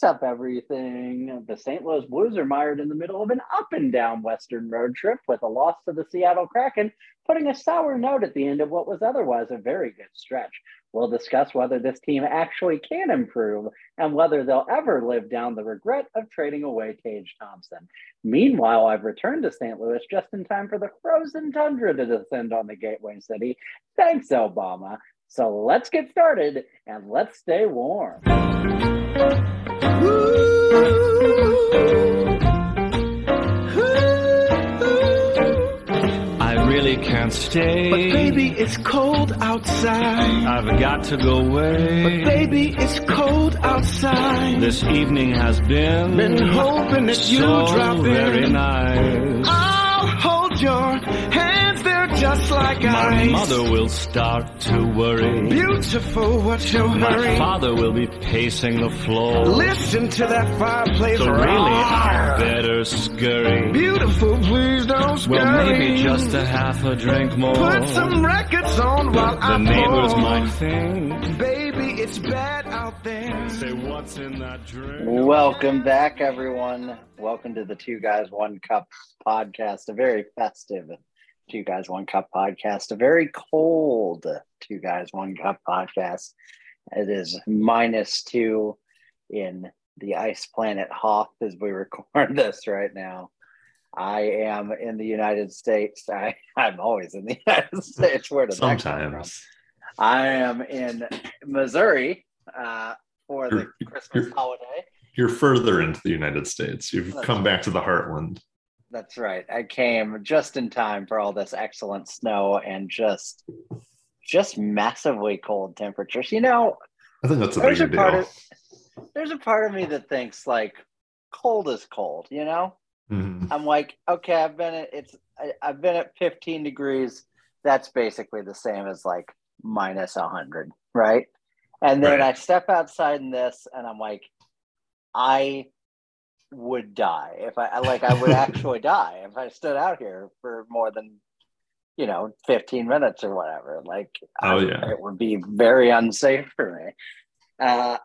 What's up, everything? The St. Louis Blues are mired in the middle of an up and down Western road trip with a loss to the Seattle Kraken, putting a sour note at the end of what was otherwise a very good stretch. We'll discuss whether this team actually can improve and whether they'll ever live down the regret of trading away Tage Thompson. Meanwhile, I've returned to St. Louis just in time for the frozen tundra to descend on the Gateway City. Thanks, Obama. So let's get started and let's stay warm. I really can't stay. But baby, it's cold outside. I've got to go away. But baby, it's cold outside. This evening has been, Been hoping that so you drop in. very nice. I'll hold your they're just like My ice. mother will start to worry. Beautiful, what's your My hurry? father will be pacing the floor. Listen to that fireplace so really, I roar. better scurry. Beautiful, please don't scurry. Well, maybe just a half a drink more. Put some records on while the I neighbors pour. might think. Baby, it's bad out there. Say what's in that drink? Welcome back, everyone. Welcome to the Two Guys One Cup podcast, a very festive Two Guys One Cup podcast, a very cold Two Guys One Cup podcast. It is minus two in the ice planet Hoth as we record this right now. I am in the United States. I, I'm always in the United States. Where did that come from? Sometimes. I am in Missouri uh, for the You're- Christmas you're- holiday. You're further into the United States. You've That's come back to the heartland. That's right. I came just in time for all this excellent snow and just just massively cold temperatures. You know, I think that's a there's a part deal. of there's a part of me that thinks like cold is cold, you know? Mhm. I'm like, okay, I've been at it's I, I've been at 15 degrees. That's basically the same as like minus 100, right? And then Right. I step outside in this, and I'm like, I would die if I like. I would actually die if I stood out here for more than you know 15 minutes or whatever. Like, Oh, I- yeah. it would be very unsafe for me. Uh,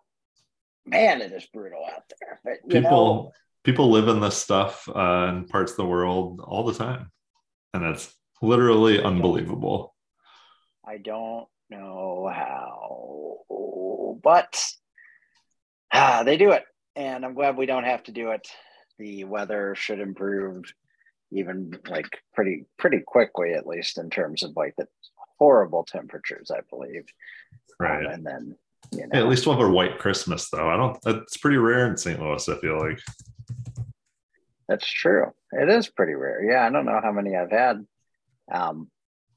man, it is brutal out there. But you know, People people live in this stuff uh, in parts of the world all the time. And it's literally unbelievable. I don't know how, but ah, they do it, and I'm glad we don't have to do it. The weather should improve, even like pretty pretty quickly, at least in terms of like the horrible temperatures, I believe. Right. Um, and then you know, Hey, at least we'll have a white Christmas though. I don't that's pretty rare in St. Louis, I feel like. That's true. It is pretty rare. Yeah, I don't know how many I've had. Um,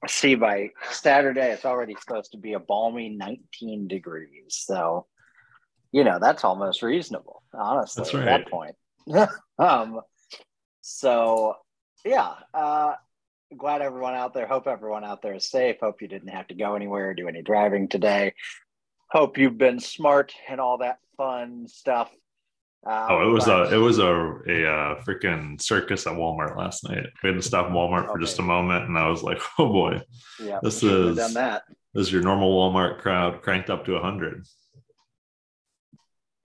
see, by Saturday, it's already supposed to be a balmy 19 degrees. So, you know, that's almost reasonable, honestly, That's at right. that point. um, so, yeah, uh, glad everyone out there. Hope everyone out there is safe. Hope you didn't have to go anywhere or do any driving today. Hope you've been smart and all that fun stuff. Uh, Oh, it was but- a it was a a uh, freaking circus at Walmart last night. We had to stop Walmart for just a moment, and I was like, "Oh boy, yeah, this is- done that. this is your normal Walmart crowd cranked up to hundred.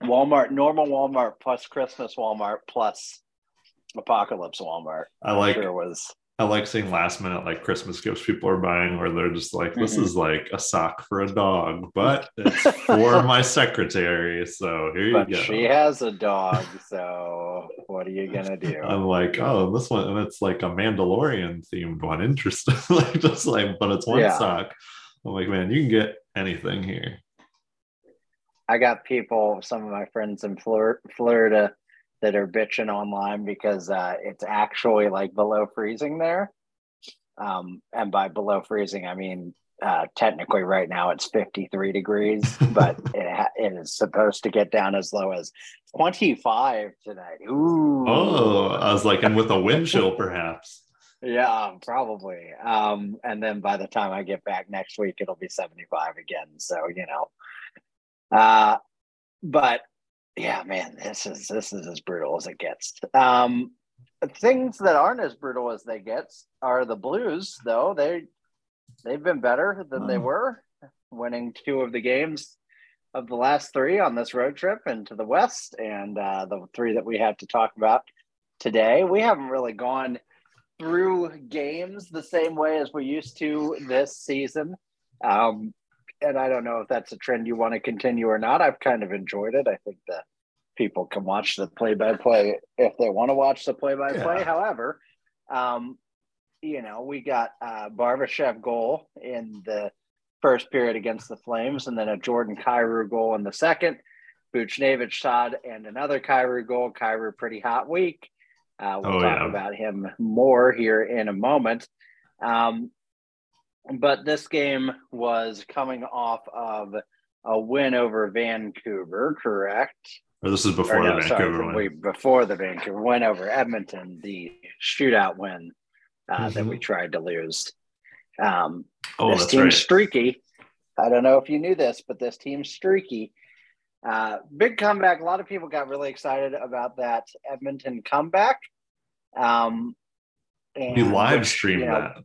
Walmart, normal Walmart plus Christmas Walmart plus Apocalypse Walmart. I like sure was I like seeing last minute like Christmas gifts people are buying where they're just like, this Mhm. is like a sock for a dog, but it's for my secretary. So here you go. she has a dog, so what are you gonna do? I'm like, oh, this one, and it's like a Mandalorian themed one. Interesting. like just like, but it's one Yeah. sock. I'm like, man, you can get anything here. I got people, some of my friends in Flor- Florida that are bitching online because uh, it's actually like below freezing there. Um, and by below freezing, I mean uh, technically right now it's 53 degrees, but it, ha- it is supposed to get down as low as 25 tonight. Ooh. Oh, I was like, and with a wind chill, perhaps. Yeah, probably. Um, and then by the time I get back next week, it'll be 75 again. So, you know. Uh but yeah, man, this is this is as brutal as it gets. Um things that aren't as brutal as they get are the blues, though. They they've been better than they Oh. were, winning two of the games of the last three on this road trip into the West, and uh, the three that we have to talk about today. We haven't really gone through games the same way as we used to this season. Um, and I don't know if that's a trend you want to continue or not. I've kind of enjoyed it. I think that people can watch the play by play if they want to watch the play by play. However, um, you know, we got uh, Barbashev goal in the first period against the Flames, and then a Jordan Kyrou goal in the second. Buchnevich shot and another Kyrou goal. Kyrou pretty hot week. Uh, we'll Oh, talk yeah. about him more here in a moment. Um, but this game was coming off of a win over Vancouver, correct? Or this is Or before no, the sorry, Vancouver win. wait, before the Vancouver win over Edmonton, the shootout win uh, that Mhm. we tried to lose. Um, Oh, this that's team's right. streaky. I don't know if you knew this, but this team's streaky. Uh, big comeback. A lot of people got really excited about that Edmonton comeback. Um, and We live which, streamed you know, that.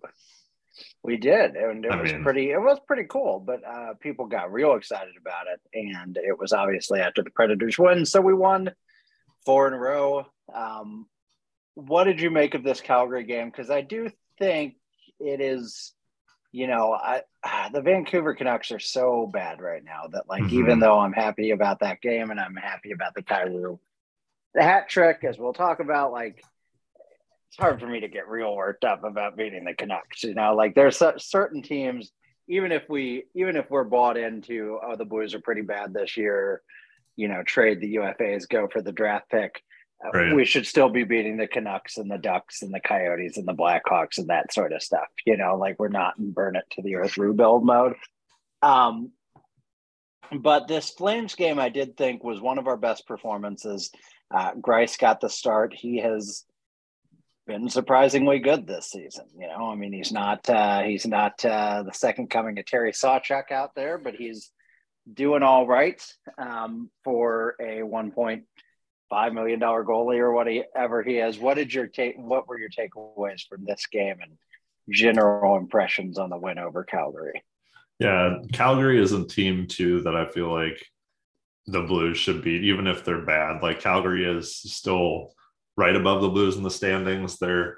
We did, and it I was mean- pretty. It was pretty cool, but uh, people got real excited about it, and it was obviously after the Predators win, so we won four in a row. Um, what did you make of this Calgary game? Because I do think it is, you know, I ah, the Vancouver Canucks are so bad right now that like Mhm. even though I'm happy about that game and I'm happy about the Kyrou, the hat trick, as we'll talk about, like it's hard for me to get real worked up about beating the Canucks. You know, like there's certain teams, even if we, even if we're bought into, oh, the Blues are pretty bad this year, you know, trade the UFAs, go for the draft pick. uh, Right. We should still be beating the Canucks and the Ducks and the Coyotes and the Blackhawks and that sort of stuff. You know, like we're not in burn it to the earth rebuild mode. Um, but this Flames game, I did think was one of our best performances. Uh, Greiss got the start. He has been surprisingly good this season. You know, I mean, he's not uh, he's not uh, the second coming of Terry Sawchuk out there, but he's doing all right um, for a one point five million dollar goalie or whatever he is. What did your take? What were your takeaways from this game and general impressions on the win over Calgary? Yeah, Calgary is a team too that I feel like the Blues should beat, even if they're bad. Like Calgary is still right above the Blues in the standings. They're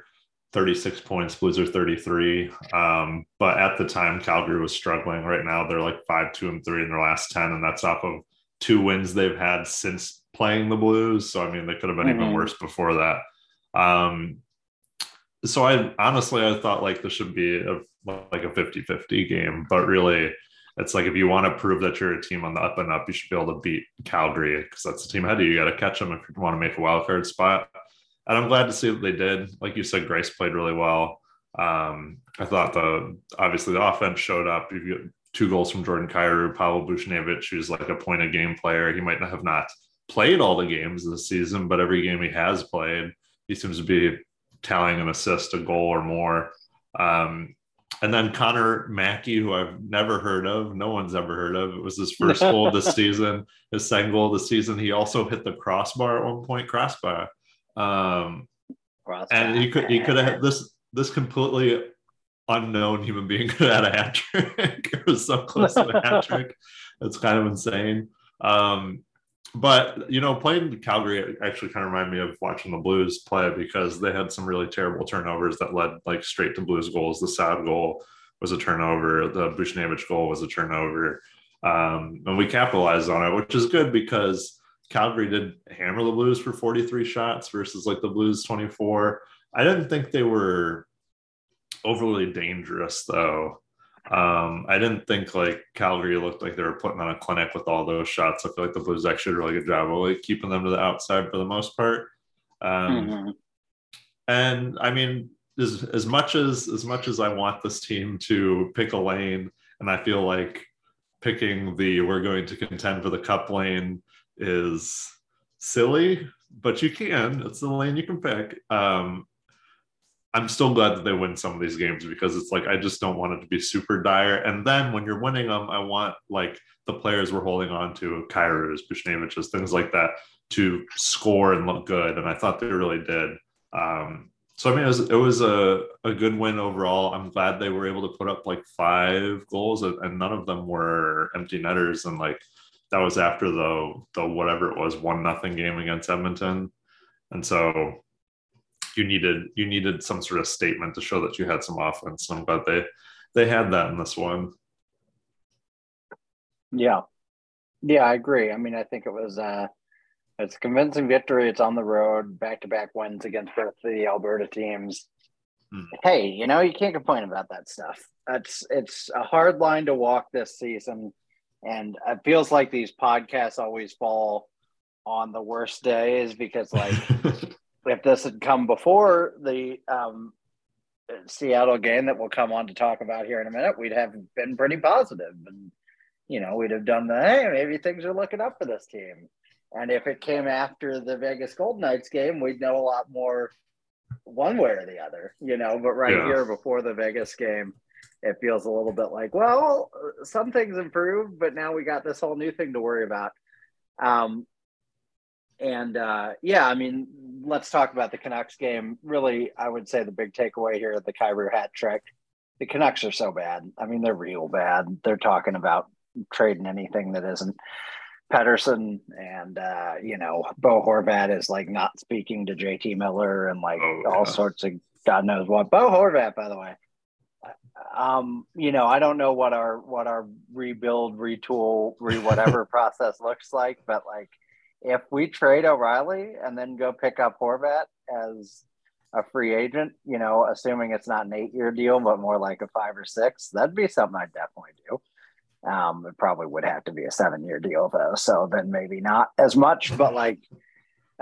36 points, Blues are 33. Um, but at the time, Calgary was struggling. Right now, they're like five, two, and three in their last 10, and that's off of two wins they've had since playing the Blues. So I mean, they could have been even Mhm. worse before that. Um, so I honestly I thought like this should be a, like a 50-50 game, but really it's like if you want to prove that you're a team on the up and up, you should be able to beat Calgary because that's the team ahead of you. You got to catch them if you want to make a wild card spot. And I'm glad to see that they did. Like you said, Greiss played really well. Um, I thought the obviously the offense showed up. You get two goals from Jordan Kyrou, Pavel Buchnevich, who's like a point a game player. He might not have not played all the games this season, but every game he has played, he seems to be tallying an assist, a goal or more. Um, and then Connor Mackey, who I've never heard of, no one's ever heard of. It was his first goal of the season, his second goal of the season. He also hit the crossbar at one point, crossbar. Um, and he could he could have this this completely unknown human being could have had a hat trick. it was so close to a hat trick. It's kind of insane. Um, but you know, playing Calgary actually kind of reminded me of watching the Blues play because they had some really terrible turnovers that led like straight to Blues goals. The Saad goal was a turnover. The Buchnevich goal was a turnover, um, and we capitalized on it, which is good because Calgary did hammer the Blues for 43 shots versus like the Blues 24. I didn't think they were overly dangerous though. Um, I didn't think like Calgary looked like they were putting on a clinic with all those shots. I feel like the Blues actually did a really good job of like keeping them to the outside for the most part. Um, Mhm. and I mean, as, as much as as much as I want this team to pick a lane, and I feel like picking the we're going to contend for the cup lane is silly, but you can. It's the lane you can pick. Um, I'm still glad that they win some of these games because it's like I just don't want it to be super dire. And then when you're winning them, I want like the players we're holding on to, Kyrous, Buchnevich's, things like that, to score and look good. And I thought they really did. Um, so I mean, it was it was a, a good win overall. I'm glad they were able to put up like five goals, and and none of them were empty netters. And like that was after the the whatever it was one nothing game against Edmonton, and so you needed you needed some sort of statement to show that you had some offense. And I'm glad they they had that in this one. Yeah. Yeah, I agree. I mean, I think it was uh it's a convincing victory. It's on the road, back to back wins against both the Alberta teams. Hmm. Hey, you know, you can't complain about that stuff. That's it's a hard line to walk this season. And it feels like these podcasts always fall on the worst days because like if this had come before the um, Seattle game that we'll come on to talk about here in a minute, we'd have been pretty positive, and you know we'd have done the hey maybe things are looking up for this team. And if it came after the Vegas Golden Knights game, we'd know a lot more one way or the other, you know. But right Yeah. here before the Vegas game, it feels a little bit like, well, some things improved, but now we got this whole new thing to worry about. Um, and uh, yeah, I mean, let's talk about the Canucks game. Really, I would say the big takeaway here at the Kyrou hat trick. The Canucks are so bad. I mean, they're real bad. They're talking about trading anything that isn't Pettersson and uh, you know, Bo Horvat is like not speaking to JT Miller and like Oh, all yeah. sorts of God knows what. Bo Horvat, by the way. Um, you know, I don't know what our what our rebuild, retool, re whatever process looks like, but like if we trade O'Reilly and then go pick up Horvat as a free agent, you know, assuming it's not an eight year deal, but more like a five or six, that'd be something I'd definitely do. Um, it probably would have to be a seven year deal though, so then maybe not as much, but like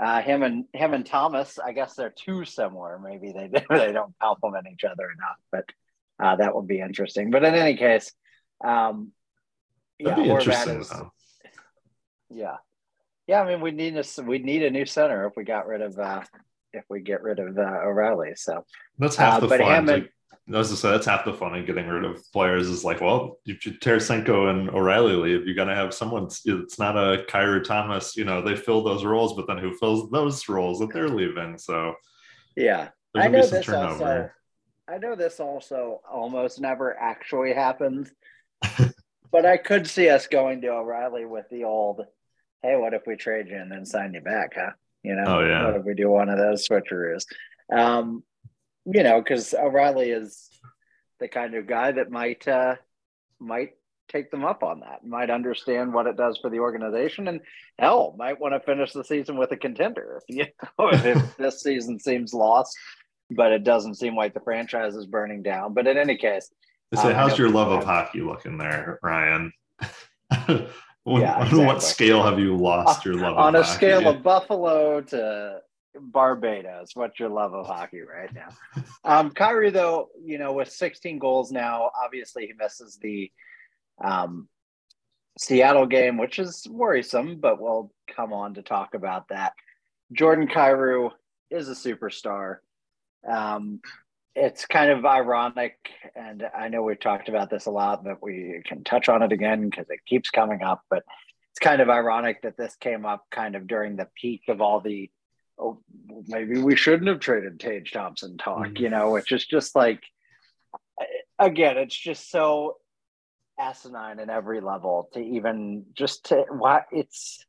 uh, him and him and Thomas, I guess they're too similar. Maybe they they don't complement each other enough, but uh, that would be interesting. But in any case, um, yeah, That'd be Horvat interesting. is- though. yeah, yeah. I mean, we need a we need a new center if we got rid of uh, if we get rid of uh, O'Reilly. So That's half Uh, the but fun. him and- Like, I was say that's half the fun in getting rid of players is like, well, if Tarasenko and O'Reilly leave, you got to have someone. It's not a Kyrou Thomas. You know, they fill those roles, but then who fills those roles that they're leaving? So yeah, there's I gonna know be some this turnover. also. I know this also almost never actually happens, but I could see us going to O'Reilly with the old, "Hey, what if we trade you and then sign you back?" Huh? You know, Oh, yeah. what if we do one of those switcheroos? Um, you know, because O'Reilly is the kind of guy that might uh, might take them up on that, might understand what it does for the organization, and hell, might want to finish the season with a contender. You know, if, if this season seems lost, but it doesn't seem like the franchise is burning down. But in any case, say, Um, how's your love of hockey looking there, Ryan? on, Yeah, on exactly. what scale have you lost your love of on a hockey? scale of Buffalo to Barbados, what's your love of hockey right now? Um, Kyrou, though, you know, with 16 goals now, obviously he misses the um, Seattle game, which is worrisome, but we'll come on to talk about that. Jordan Kyrou is a superstar. Um, it's kind of ironic, and I know we've talked about this a lot, but we can touch on it again because it keeps coming up. But it's kind of ironic that this came up kind of during the peak of all the oh, maybe we shouldn't have traded Tage Thompson talk, Mhm. you know, which is just like again, it's just so asinine in every level to even just to why it's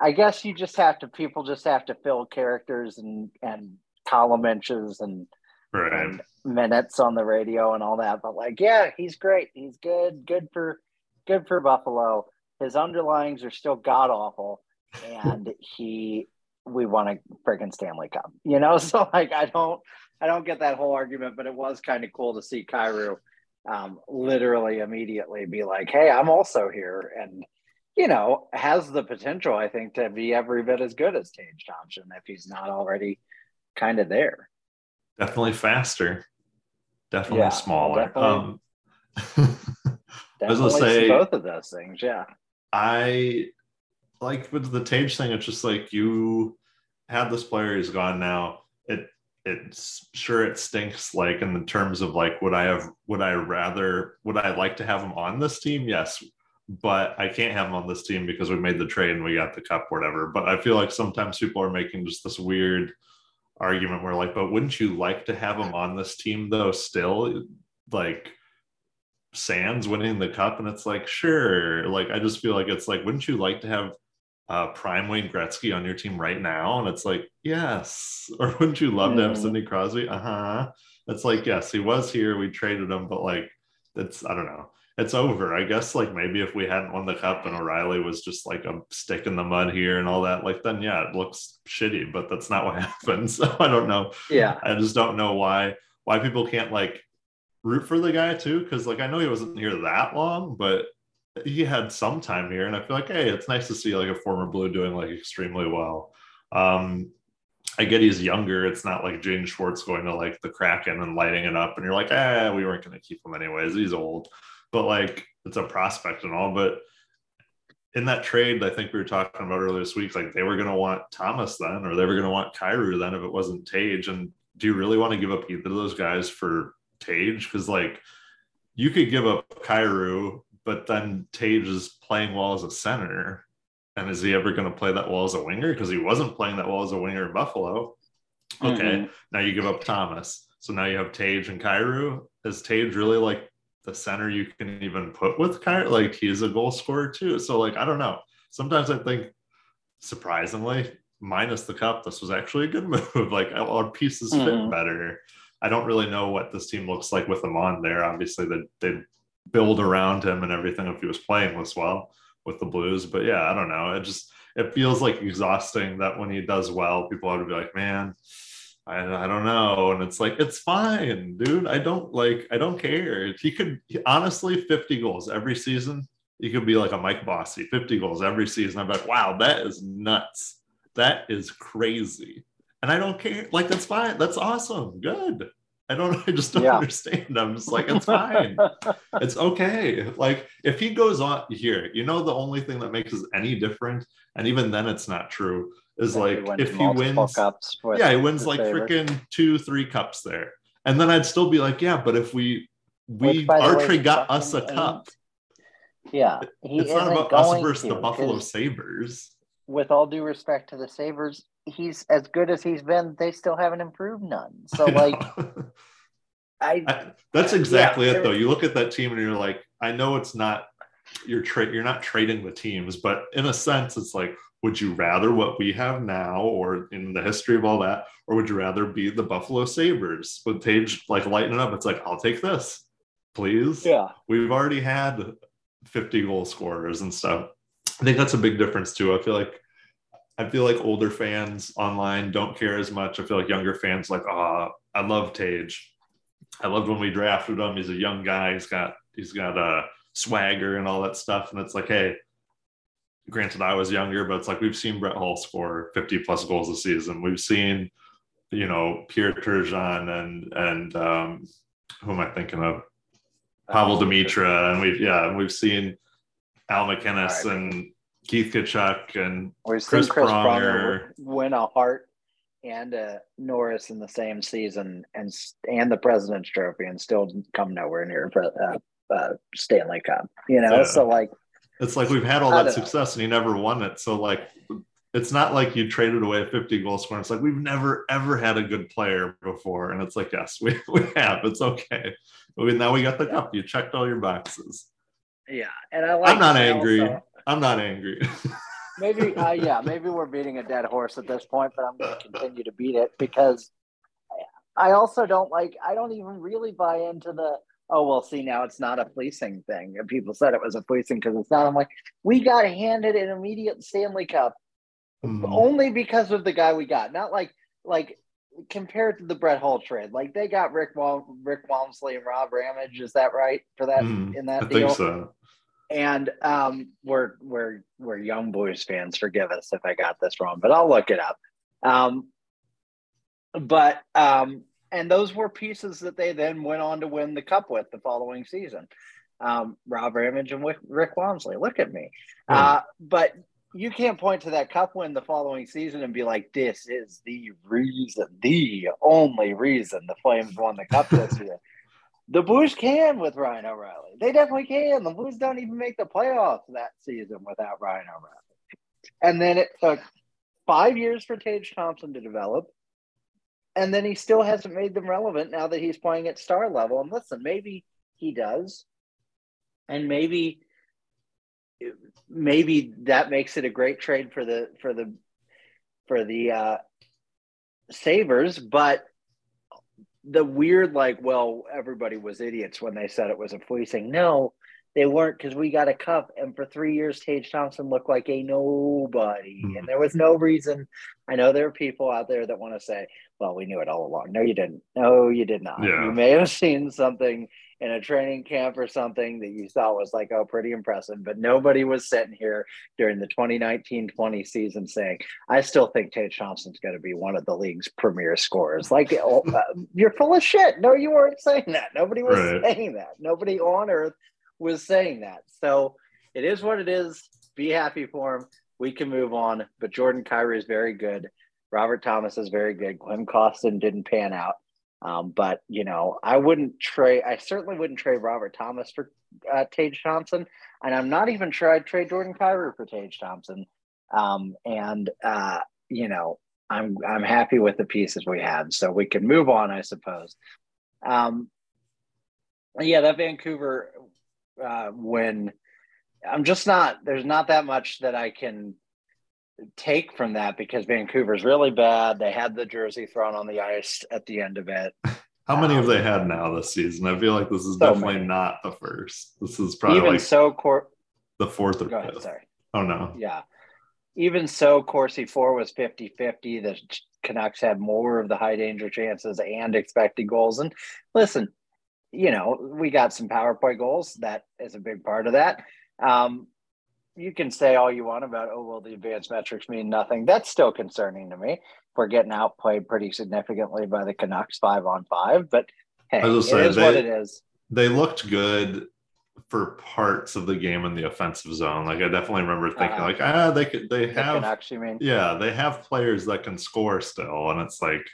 I guess you just have to people just have to fill characters and and column inches and right. and minutes on the radio and all that. But like, yeah, he's great. He's good. Good for good for Buffalo. His underlyings are still god awful, and he we won a freaking Stanley Cup. You know, so like I don't I don't get that whole argument, but it was kind of cool to see Kyrou um, literally immediately be like, "Hey, I'm also here," and you know has the potential, I think, to be every bit as good as Tage Thompson if he's not already kind of there. Definitely faster. Definitely Yeah, smaller. definitely. Um, I was gonna say- both of those things. Yeah. I like with the Tage thing, it's just like you had this player who's gone now. It it's sure it stinks like in the terms of like would I have would I rather would I like to have him on this team? Yes. But I can't have him on this team because we made the trade and we got the cup, whatever. But I feel like sometimes people are making just this weird argument where like, but wouldn't you like to have him on this team though still? Like Sands winning the cup, and it's like, sure. Like, I just feel like it's like, wouldn't you like to have uh, prime Wayne Gretzky on your team right now? And it's like, yes. Or wouldn't you love to have Mhm. Sidney Crosby? Uh huh. It's like, yes, he was here. We traded him, but like, it's I don't know. It's over. I guess like maybe if we hadn't won the cup and O'Reilly was just like a stick in the mud here and all that, like then yeah, it looks shitty. But that's not what happened. So I don't know. Yeah. I just don't know why why people can't like root for the guy too. Because like I know he wasn't here that long, but he had some time here, and I feel like hey, it's nice to see like a former Blue doing like extremely well. Um, I get he's younger. It's not like Jaden Schwartz going to like the Kraken and lighting it up, and you're like, eh, we weren't going to keep him anyways. He's old, but like it's a prospect and all. But in that trade, I think we were talking about earlier this week, like they were going to want Thomas then, or they were going to want Kyrou then if it wasn't Tage. And do you really want to give up either of those guys for Tage? Because like you could give up Kyrou, but then Tage is playing well as a center. And is he ever going to play that well as a winger? Because he wasn't playing that well as a winger in Buffalo. Okay. Mhm. Now you give up Thomas. So now you have Tage and Kyrou. Is Tage really like the center you can even put with Kyrou? Like he's a goal scorer too. So like I don't know. Sometimes I think surprisingly, minus the cup, this was actually a good move. like our pieces fit Mhm. better. I don't really know what this team looks like with him on there. Obviously, that they build around him and everything if he was playing this well with the Blues. But yeah, I don't know. It just it feels like exhausting that when he does well, people have to be like, man, I, I don't know. And it's like, it's fine, dude. I don't like, I don't care. He could he- honestly 50 goals every season, he could be like a Mike Bossy, 50 goals every season. I'm like, wow, that is nuts. That is crazy. And I don't care. Like, that's fine. That's awesome. Good. I don't, I just don't Yeah. understand. I'm just like, it's fine it's okay. Like if he goes on here, you know, the only thing that makes us any different, and even then it's not true, is like if he wins, yeah, he wins like freaking two, three cups there, and then I'd still be like, yeah, but if we we Which, the way, got us a cup, Yeah, he it's not about us versus to, the Buffalo Sabres. With all due respect to the Sabres, he's as good as he's been. They still haven't improved none. So like, I I- that's exactly Yeah, it though. You look at that team and you're like, I know it's not you're tra- you're not trading the teams, but in a sense, it's like, would you rather what we have now, or in the history of all that, or would you rather be the Buffalo Sabres with Tage like lighting up? It's like, I'll take this, please. yeah, We've already had 50 goal scorers and stuff. I think that's a big difference too. I feel like I feel like older fans online don't care as much. I feel like younger fans like, oh, I love Tage. I loved when we drafted him. He's a young guy. He's got he's got a swagger and all that stuff. And it's like, hey, granted, I was younger, but it's like we've seen Brett Hull score 50 plus goals a season. We've seen, you know, Pierre Turgeon and and um, who am I thinking of? Pavol Demitra, and we've yeah, and we've seen Al MacInnis Right. and Keith Tkachuk and we've Chris Chris Pronger. Pronger win a Hart and a Norris in the same season, and and the President's Trophy, and still come nowhere near uh, uh, Stanley Cup. You know, Yeah. so like, It's like we've had all that don't know. success and he never won it. So like it's not like you traded away a 50 goal scorer. It's like we've never ever had a good player before. And it's like, yes, we, we have. It's okay. We, now we got the cup. You checked all your boxes. yeah, and I like. I'm not angry. also- I'm not angry. maybe uh, yeah maybe we're beating a dead horse at this point but i'm going to continue to beat it because i also don't like i don't even really buy into the oh well see now it's not a fleecing thing and people said it was a fleecing because it's not i'm like we got handed an immediate stanley cup Mhm. only because of the guy we got not like like compared to the Brett Hull trade like they got rick Wal- rick wamsley and rob ramage is that right for that Mhm. in I that think deal so. and um, we're we're we're young Blues fans. Forgive us if I got this wrong, but I'll look it up. Um, but um, and those were pieces that they then went on to win the cup with the following season. Um, Rob Ramage and Rick Wamsley. Look at me. Uh, but you can't point to that cup win the following season and be like, "This is the reason, the only reason the Flames won the cup this year." The Blues can with Ryan O'Reilly. They definitely can. The Blues don't even make the playoffs that season without Ryan O'Reilly. And then it took five years for Tage Thompson to develop. And then he still hasn't made them relevant now that he's playing at star level. And listen, maybe he does. and maybe maybe that makes it a great trade for the for the for the uh sabres but the weird like well everybody was idiots when they said it was a fleecing no they weren't because we got a cup and for three years tage thompson looked like a nobody. Mhm. and there was no reason i know there are people out there that want to say well we knew it all along. No you didn't. No you did not. Yeah. you may have seen something in a training camp or something that you thought was like oh pretty impressive but nobody was sitting here during the 2019-20 season saying i still think tage thompson's going to be one of the league's premier scorers. Like oh, uh, you're full of shit. No you weren't saying that. Nobody was Right. saying that. Nobody on earth was saying that. So it is what it is. Be happy for him. We can move on. But jordan Kyrou is very good. Robert thomas is very good. Klim Kostin didn't pan out. Um, but you know, I wouldn't trade. I certainly wouldn't trade Robert Thomas for uh, Tage Thompson, and I'm not even sure I'd trade Jordan Kyrou for Tage Thompson. Um, and uh, you know, I'm I'm happy with the pieces we have, so we can move on, I suppose. Um, yeah, that Vancouver uh, win. I'm just not. There's not that much that I can take from that because Vancouver's really bad. They had the jersey thrown on the ice at the end of it. How many have Um, they had now this season? I feel like this is so definitely many. not the first. This is probably Even like so, Cor- the fourth or go ahead. fifth. Sorry. Oh no. Yeah. Even so, Corsi For was 50 50. The Canucks had more of the high danger chances and expected goals. And listen, you know, we got some PowerPoint goals. That is a big part of that. Um, you can say all you want about, oh, well, the advanced metrics mean nothing. That's still concerning to me. We're getting outplayed pretty significantly by the Canucks five on five. But hey, it say, is what they- it is. They looked good for parts of the game in the offensive zone. Like I definitely remember thinking, Uh-huh. like, ah, they could they The have Canucks, you mean? yeah, they have players that can score still, and it's like,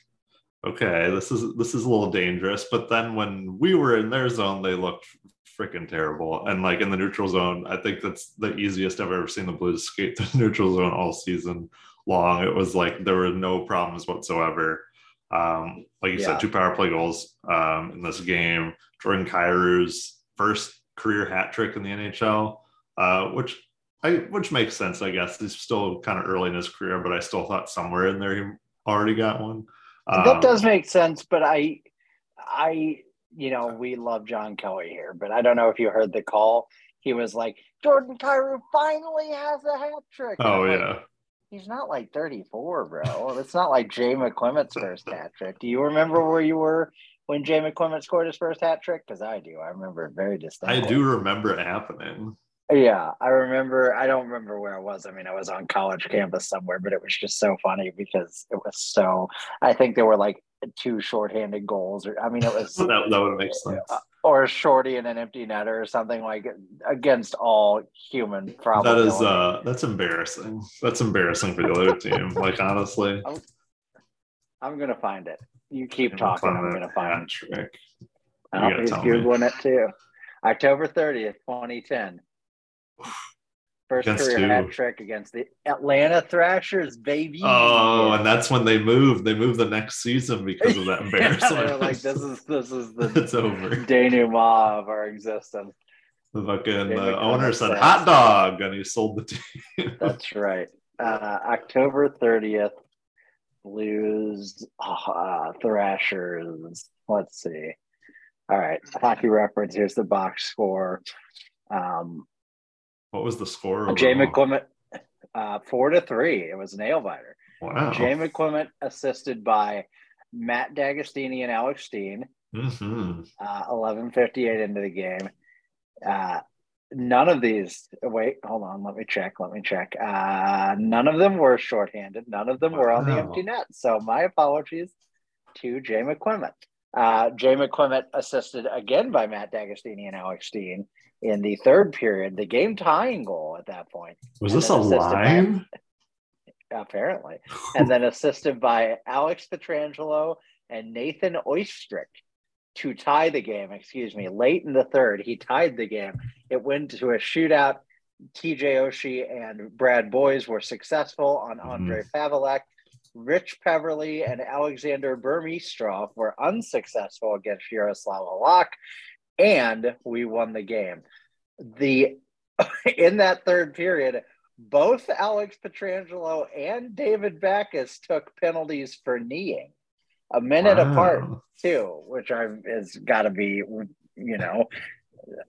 okay, this is this is a little dangerous. But then when we were in their zone, they looked freaking terrible. And like in the neutral zone, I think that's the easiest I've ever seen the Blues skate the neutral zone all season long. It was like there were no problems whatsoever. Um, like you Yeah. said, two power play goals um, in this game. Jordan Kyrou's first career hat trick in the NHL, uh, which I which makes sense, I guess. He's still kind of early in his career, but I still thought somewhere in there he already got one. That Um, does make sense, but I, I, you know, we love John Kelly here, but I don't know if you heard the call. He was like, Jordan Kyrou finally has a hat trick. Oh I'm like, yeah, he's not like 34, bro. it's not like Jay McClement's first hat trick. Do you remember where you were when Jay McClement scored his first hat trick? Because I do. I remember it very distinctly. I do remember it happening. Yeah, I remember. I don't remember where it was. I mean, I was on college campus somewhere, but it was just so funny because it was so. I think there were like two shorthanded goals, or I mean, it was that, that would make sense. or a shorty and an empty netter or something like against all human That probability. is uh that's embarrassing. That's embarrassing for the other team. Like honestly. I'm gonna find it. You keep talking. I'm gonna find it. trick. Oh, gotta he's tell me. it too. October 30th, 2010. First Against career who? hat trick against the Atlanta Thrashers, baby. Oh, and that's when they moved. They moved the next season because of that They're embarrassment. like this is this is the it's over. denouement of our existence. The fucking uh, owner said says- hot dog, and he sold the team. That's right. Uh, October 30th, Blues, uh, Thrashers. Let's see. All right, hockey reference. Here's the box score. Um, what was the score? Jay overall? McClement, uh, four to three. It was nail biter. Wow. Jay McClement assisted by Matt D'Agostini and Alex Steen. Mm-hmm. Uh, 11:58 into the game. Uh, none of these. Wait, hold on. Let me check. Let me check. Uh, none of them were shorthanded. None of them were on the empty net. So my apologies to Jay McClement. Uh, Jay McClement assisted again by Matt D'Agostini and Alex Steen in the third period, the game tying goal at that point. Was And this a assisted by- apparently, and then assisted by Alex Pietrangelo and Nathan Oystrick to tie the game. Excuse me, late in the third, he tied the game. It went to a shootout. TJ Oshie and Brad Boyes were successful on Mhm. Ondrej Pavelec. Rich Peverley and Alexander Burmistrov were unsuccessful against Jaroslav Halak, and we won the game. the in that third period, both Alex Pietrangelo and David Backes took penalties for kneeing a minute Wow. apart too, which I has got to be you know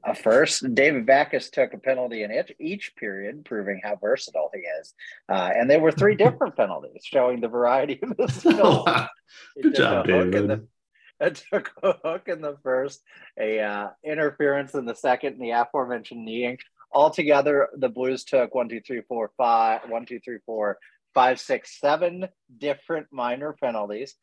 a first. David Backes took a penalty in each, each period, proving how versatile he is. Uh, and they were three different penalties, showing the variety of his skills. He Good job, a hook in David. the- took a hook in the first, a uh, interference in the second, and the aforementioned kneeing. Altogether, the Blues took one, two, three, four, five, one, two, three, four, five, six, seven different minor penalties.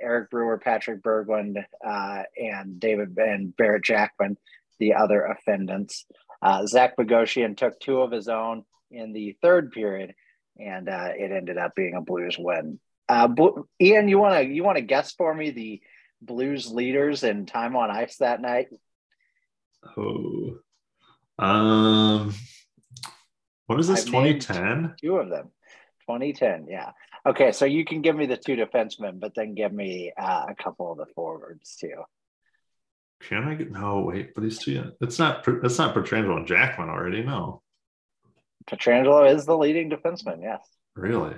Eric Brewer, Patrik Berglund, uh, and David and Barrett Jackman, the other offendants. Uh, Zach Bogosian took two of his own in the third period, and uh, it ended up being a Blues win. Uh, Blu- Ian, you want to you want to guess for me the Blues leaders in time on ice that night? Oh. Um what is this? 2010? Two of them. 2010, yeah. Okay, so you can give me the two defensemen, but then give me uh, a couple of the forwards too. Can I get no wait, but these two it's not it's not Pietrangelo and Jackman already, no. Pietrangelo is the leading defenseman, yes. Really?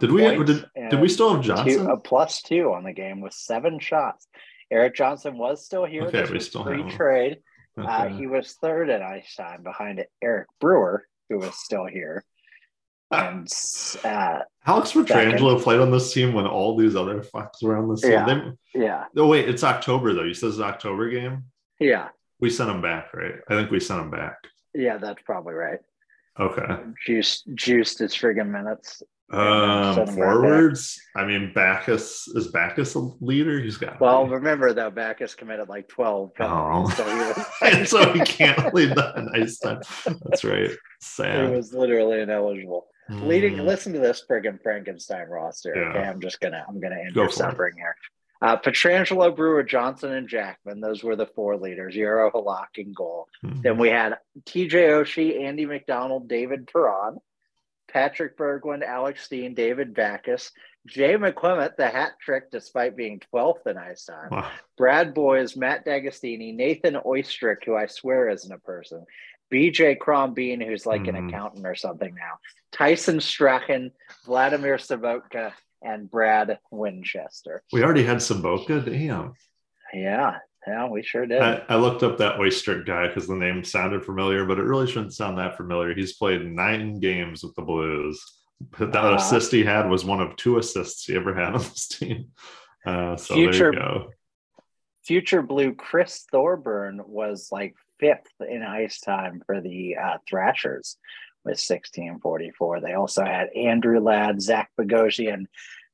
Did we did, did we still have two, Johnson? a plus two on the game with seven shots. Erik Johnson was still here. Okay, This we still have him. pre-trade. Uh, he was third at ice time behind Eric Brewer, who was still here. And uh, Alex Pietrangelo played on this team when all these other fucks were on this team. Yeah. They- yeah, oh wait, it's October though. You said it's an October game. yeah, We sent him back, right? I think we sent him back. yeah, that's probably right. Okay. Juiced, juiced his friggin' minutes. Um, send him right forwards. I mean, Backes is Backes a leader? He's got. Well, remember that Backes committed like twelve penalties, Oh. so he was, and so he can't lead that nice time. That's right. Sad. He was literally ineligible. Leading, Mm. listen to this friggin' Frankenstein roster. Yeah. Okay, I'm just gonna, I'm gonna end Go your for it. suffering here. Uh, Pietrangelo, Brewer, Johnson, and Jackman. Those were the four leaders. Jaro Halak in goal. Mhm. Then we had TJ Oshie, Andy McDonald, David Perron, Patrik Berglund, Alex Steen, David Backes, Jay McClement, the hat trick despite being 12th in ice time. Wow. Brad Boyes, Matt D'Agostini, Nathan Oystrick, who I swear isn't a person, BJ Crombeen, who's like an Mhm. accountant or something now, Tyson Strachan, Vladimir Sobotka, and Brad Winchester. We already had Sobotka. Damn. Yeah, yeah, we sure did. I, I looked up that Oyster guy because the name sounded familiar, but it really shouldn't sound that familiar. He's played nine games with the Blues. But That Uh-huh. assist he had was one of two assists he ever had on this team. Uh, so Future- there you go. future blue Chris Thorburn was like fifth in ice time for the uh, Thrashers with 1644. They also had Andrew Ladd, Zach Bogosian,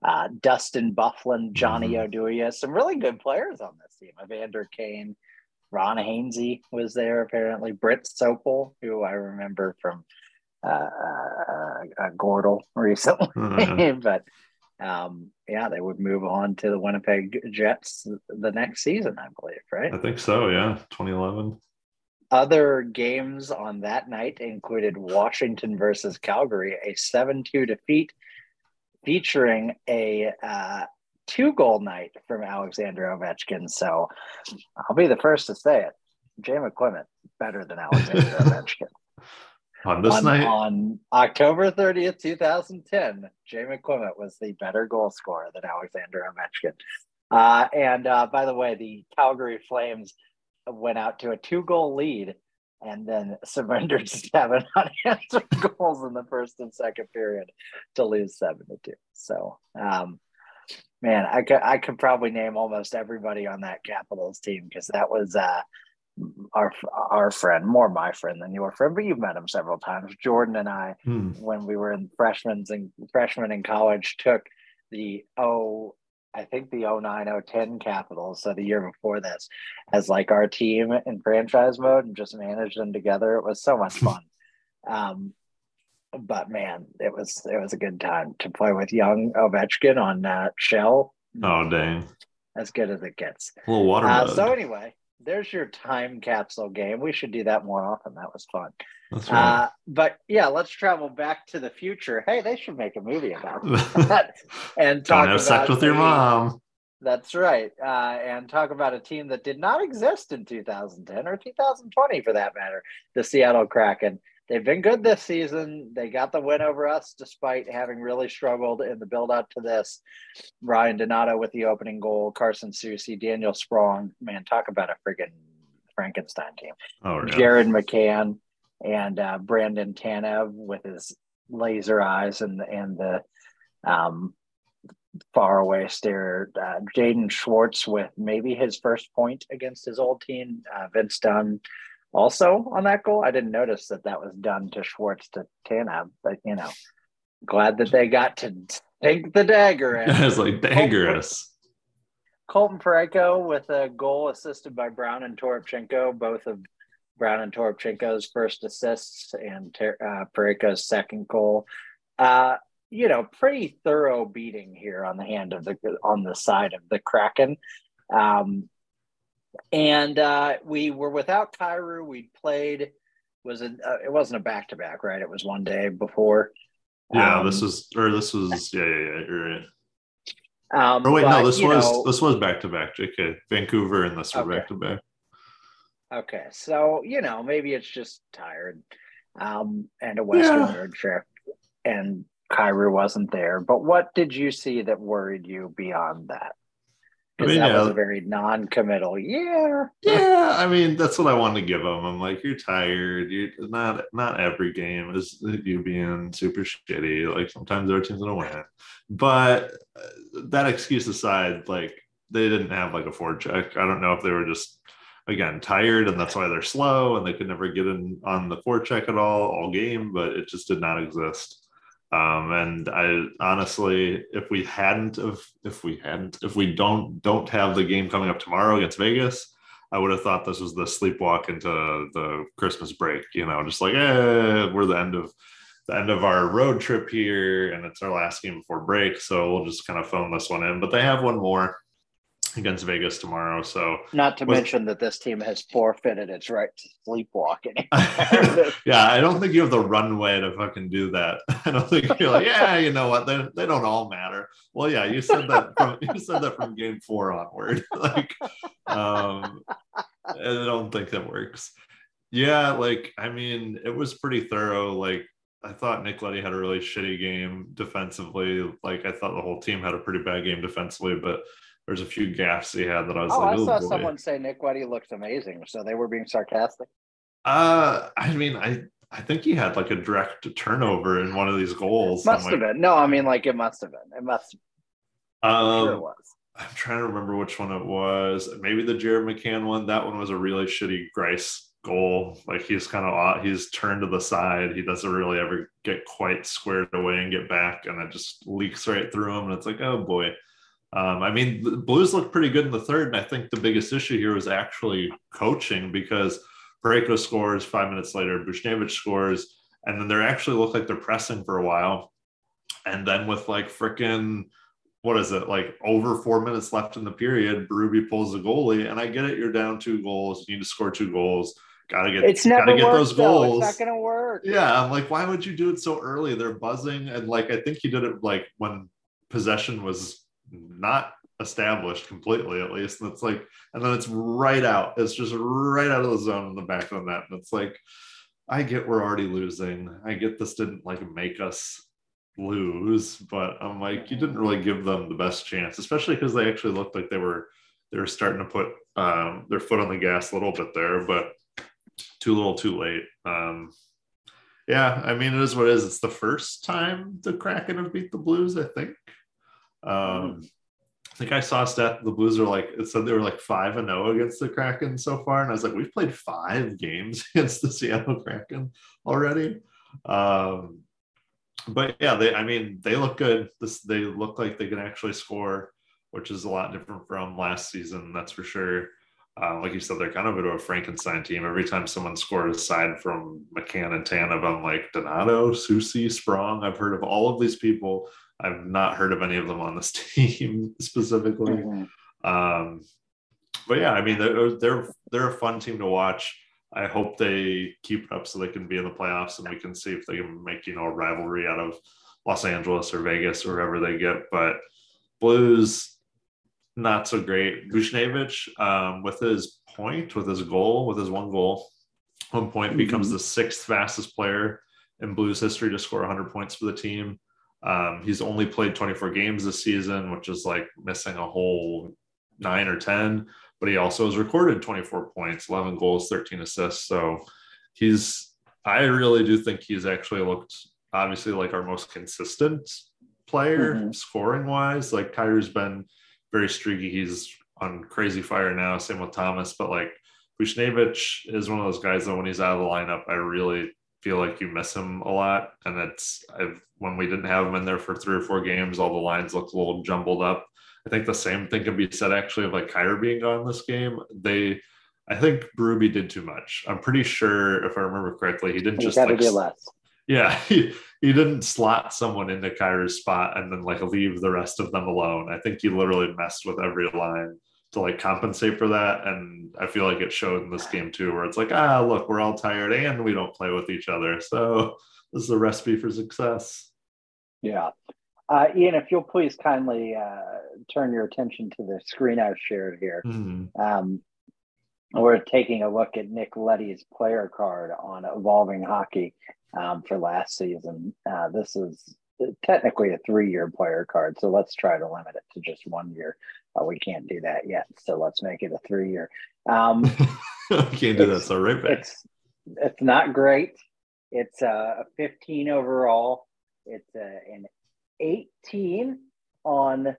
uh, Dustin Byfuglien, Johnny Mhm. Oduya, some really good players on this team. Evander Kane, Ron Hainsey was there apparently, Brent Sopel, who I remember from uh, uh, uh, Gordle recently Uh, but um, yeah, they would move on to the Winnipeg Jets the next season, I believe, right? I think so. Yeah, 2011. Other games on that night included Washington versus Calgary, a 7 2 defeat featuring a uh, two goal night from Alexander Ovechkin. So I'll be the first to say it. Jay McClement better than Alexander Ovechkin. On this on, night, on October 30th, 2010, Jay McClement was the better goal scorer than Alexander Ovechkin. Uh, and uh, by the way, the Calgary Flames went out to a two goal lead and then surrendered seven unanswered goals in the first and second period to lose seven to two. So, um, man, I could, I could probably name almost everybody on that Capitals team because that was uh, our our friend, more my friend than your friend, but you've met him several times. Jordan and I, hmm, when we were in freshmen and freshmen in college, took the oh, I think the 09 010 Capitals, so the year before this, as like our team in franchise mode and just managed them together. It was so much fun. um, but man, it was it was a good time to play with young Ovechkin on uh, Shell. oh dang, As good as it gets. a little water. Uh, so anyway, there's your time capsule game. We should do that more often. That was fun. That's right. Uh, but yeah, let's travel back to the future. Hey, they should make a movie about that and Don't talk have sex with your mom. That's right. Uh, and talk about a team that did not exist in 2010 or 2020 for that matter, the Seattle Kraken. They've been good this season. They got the win over us despite having really struggled in the build up to this. Ryan Donato with the opening goal, Carson Soucy, Daniel Sprong. Man, talk about a friggin' Frankenstein team. Oh, yeah. Jared McCann and uh, Brandon Tanev with his laser eyes and and the um, far away stare. Uh, Jaden Schwartz with maybe his first point against his old team. Uh, Vince Dunn also on that goal. I didn't notice that that was done to Schwartz to Tanev, but you know, glad that they got to take the dagger. in. it's like dangerous. Colton Parayko with a goal assisted by Brown and Toropchenko, both of Brown and Toropchenko's first assists and uh, Parayko's second goal. Uh, you know, pretty thorough beating here on the hand of the on the side of the Kraken. Um, and uh, we were without Kyrou. We played was it? Uh, it wasn't a back to back, right? It was one day before. Yeah, Um, this was or this was yeah yeah yeah. You're right. Um, Or wait, but, no, this was know- this was back to back. JK, Vancouver and this were back to back. Okay, so you know maybe it's just tired, um, and a Western Yeah. road trip, and Kyrou wasn't there. But what did you see that worried you beyond that? I mean, that was a very non-committal. Yeah, Yeah, I mean that's what I wanted to give them. I'm like, you're tired. You're not not every game is you being super shitty. Like sometimes our team's gonna win, but uh, that excuse aside, like they didn't have like a forecheck. I don't know if they were just again tired and that's why they're slow and they could never get in on the forecheck at all all game, but it just did not exist. Um, and I honestly, if we hadn't of if we hadn't if we don't don't have the game coming up tomorrow against Vegas, I would have thought this was the sleepwalk into the Christmas break. You know, just like eh, we're the end of the end of our road trip here, and it's our last game before break, so we'll just kind of phone this one in. But they have one more against Vegas tomorrow, so not to Was- mention that this team has forfeited its right to sleepwalking. yeah, I don't think you have the runway to fucking do that. I don't think you're like, yeah, you know what? They, they don't all matter. Well, yeah, you said that from you said that from game four onward. like, um, I don't think that works. Yeah, like I mean, it was pretty thorough. Like I thought Nick Leddy had a really shitty game defensively. Like I thought the whole team had a pretty bad game defensively, but there's a few gaffes he had that I was oh, like, I oh saw boy. someone say Nick Leddy looked amazing, so they were being sarcastic. Uh, I mean, I I think he had like a direct turnover in one of these goals. Must like, have been. No, I mean, like it must have been. It must. Um, sure it was. I'm trying to remember which one it was. Maybe the Jared McCann one. That one was a really shitty Greiss goal. Like he's kind of he's turned to the side. He doesn't really ever get quite squared away and get back, and it just leaks right through him. And it's like, oh boy. Um, I mean, the Blues looked pretty good in the third, and I think the biggest issue here was actually coaching because Parayko scores five minutes later, Buchnevich scores, and then they actually look like they're pressing for a while, and then with like freaking what is it like over four minutes left in the period Berube pulls the goalie and i get it you're down two goals you need to score two goals gotta get It's never gotta get worked. those though. goals It's not going to work. yeah i'm like why would you do it so early they're buzzing and like i think he did it like when possession was not established completely at least. And it's like and then it's right out it's just right out of the zone in the back of the net and it's like i get we're already losing. I get this didn't like make us lose but i'm like you didn't really give them the best chance especially because they actually looked like they were they were starting to put um, their foot on the gas a little bit there but too little too late. Um, yeah i mean it is what it is. It's the first time the kraken have beat the blues i think um, I think I saw a stat the Blues are like it said they were like five and zero against the Kraken so far, and I was like, we've played five games against the Seattle Kraken already. Um, but yeah, they I mean they look good. This they look like they can actually score, which is a lot different from last season, that's for sure. Uh, like you said, they're kind of into a Frankenstein team. Every time someone scores aside from McCann and Tanev, I'm like Donato, Susie, Sprong. I've heard of all of these people. I've not heard of any of them on this team specifically. Mhm. Um, but yeah, I mean they're they're they're a fun team to watch. I hope they keep it up so they can be in the playoffs and we can see if they can make you know a rivalry out of Los Angeles or Vegas or wherever they get. But Blues, not so great. Buchnevich, um, with his point, with his goal, with his one goal, one point becomes Mhm. the sixth fastest player in Blues history to score 100 points for the team. Um, he's only played 24 games this season, which is like missing a whole nine or 10, but he also has recorded 24 points, 11 goals, 13 assists. So he's, I really do think he's actually looked obviously like our most consistent player Mhm. scoring wise. Like Kyrou's been very streaky. He's on crazy fire now. Same with Thomas, but like Buchnevich is one of those guys that when he's out of the lineup, I really feel like you miss him a lot. And it's I've when we didn't have him in there for three or four games, all the lines looked a little jumbled up. I think the same thing can be said actually of like Kyrou being gone this game. They I think Berube did too much. I'm pretty sure if I remember correctly, he didn't You just like do less. yeah, he, he didn't slot someone into Kyrou's spot and then like leave the rest of them alone. I think he literally messed with every line to like compensate for that. And I feel like it showed in this game too, where it's like, ah, look, we're all tired and we don't play with each other. So this is a recipe for success. Yeah. Uh, Ian, if you'll please kindly uh, turn your attention to the screen I've shared here. Mhm. Um, we're taking a look at Nick Leddy's player card on Evolving Hockey um, for last season. Uh, this is technically a three-year player card, so let's try to limit it to just one year. Uh, we can't do that yet, so let's make it a three-year. Um, Can't do that. It's- So right back. it's it's not great. It's a 15 overall. It's a, an 18 on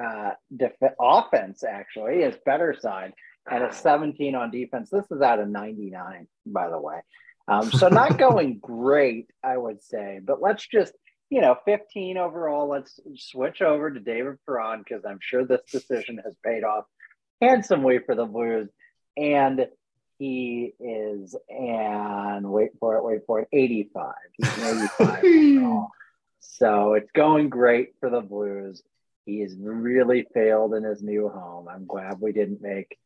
uh, def- offense. Actually, is better side, and a 17 on defense. This is out of 99, by the way. Um, so not going great, I would say. But let's just you know 15 overall. Let's switch over to David Perron because I'm sure this decision has paid off handsomely for the Blues. And he is and wait for it, wait for it, 85. He's an 85 overall. So it's going great for the Blues. He's really failed in his new home. I'm glad we didn't make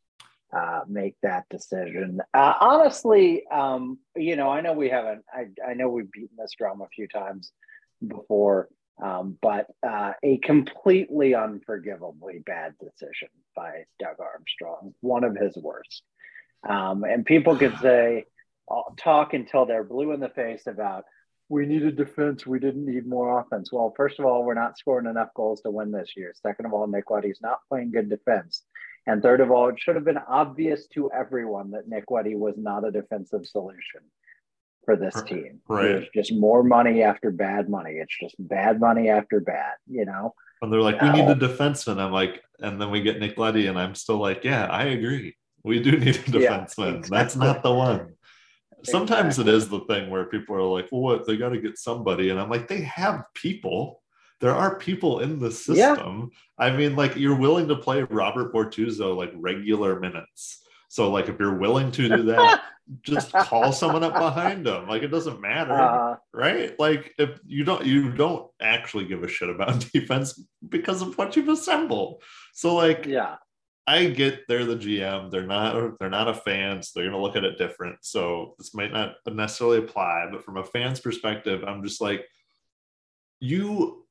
uh, make that decision. Uh, honestly, um, you know, I know we haven't. I, I know we've beaten this drum a few times before, um, but uh, a completely unforgivably bad decision by Doug Armstrong, one of his worst. Um, and people could say, uh, talk until they're blue in the face about we needed defense, we didn't need more offense. Well, first of all, we're not scoring enough goals to win this year. Second of all, Nick Leddy's not playing good defense. And third of all, it should have been obvious to everyone that Nick Leddy was not a defensive solution for this team. Right. There's just more money after bad money. It's just bad money after bad, you know? And they're like, we need uh, a defenseman. I'm like, and then we get Nick Leddy, and I'm still like, yeah, I agree. We do need a Yeah, defenseman. That's not the one. Sometimes it Exactly. is the thing where people are like, well, what? They got to get somebody. And I'm like, they have people. There are people in the Yeah. system. I mean, like, you're willing to play Robert Bortuzzo like regular minutes. So, like, if you're willing to do that, just call someone up behind them. Like, it doesn't matter Uh, right? Like if you don't you don't actually give a shit about defense because of what you've assembled. So like yeah. I get they're the GM, they're not they're not a fan, so they're gonna look at it different. So this might not necessarily apply, but from a fan's perspective, I'm just like you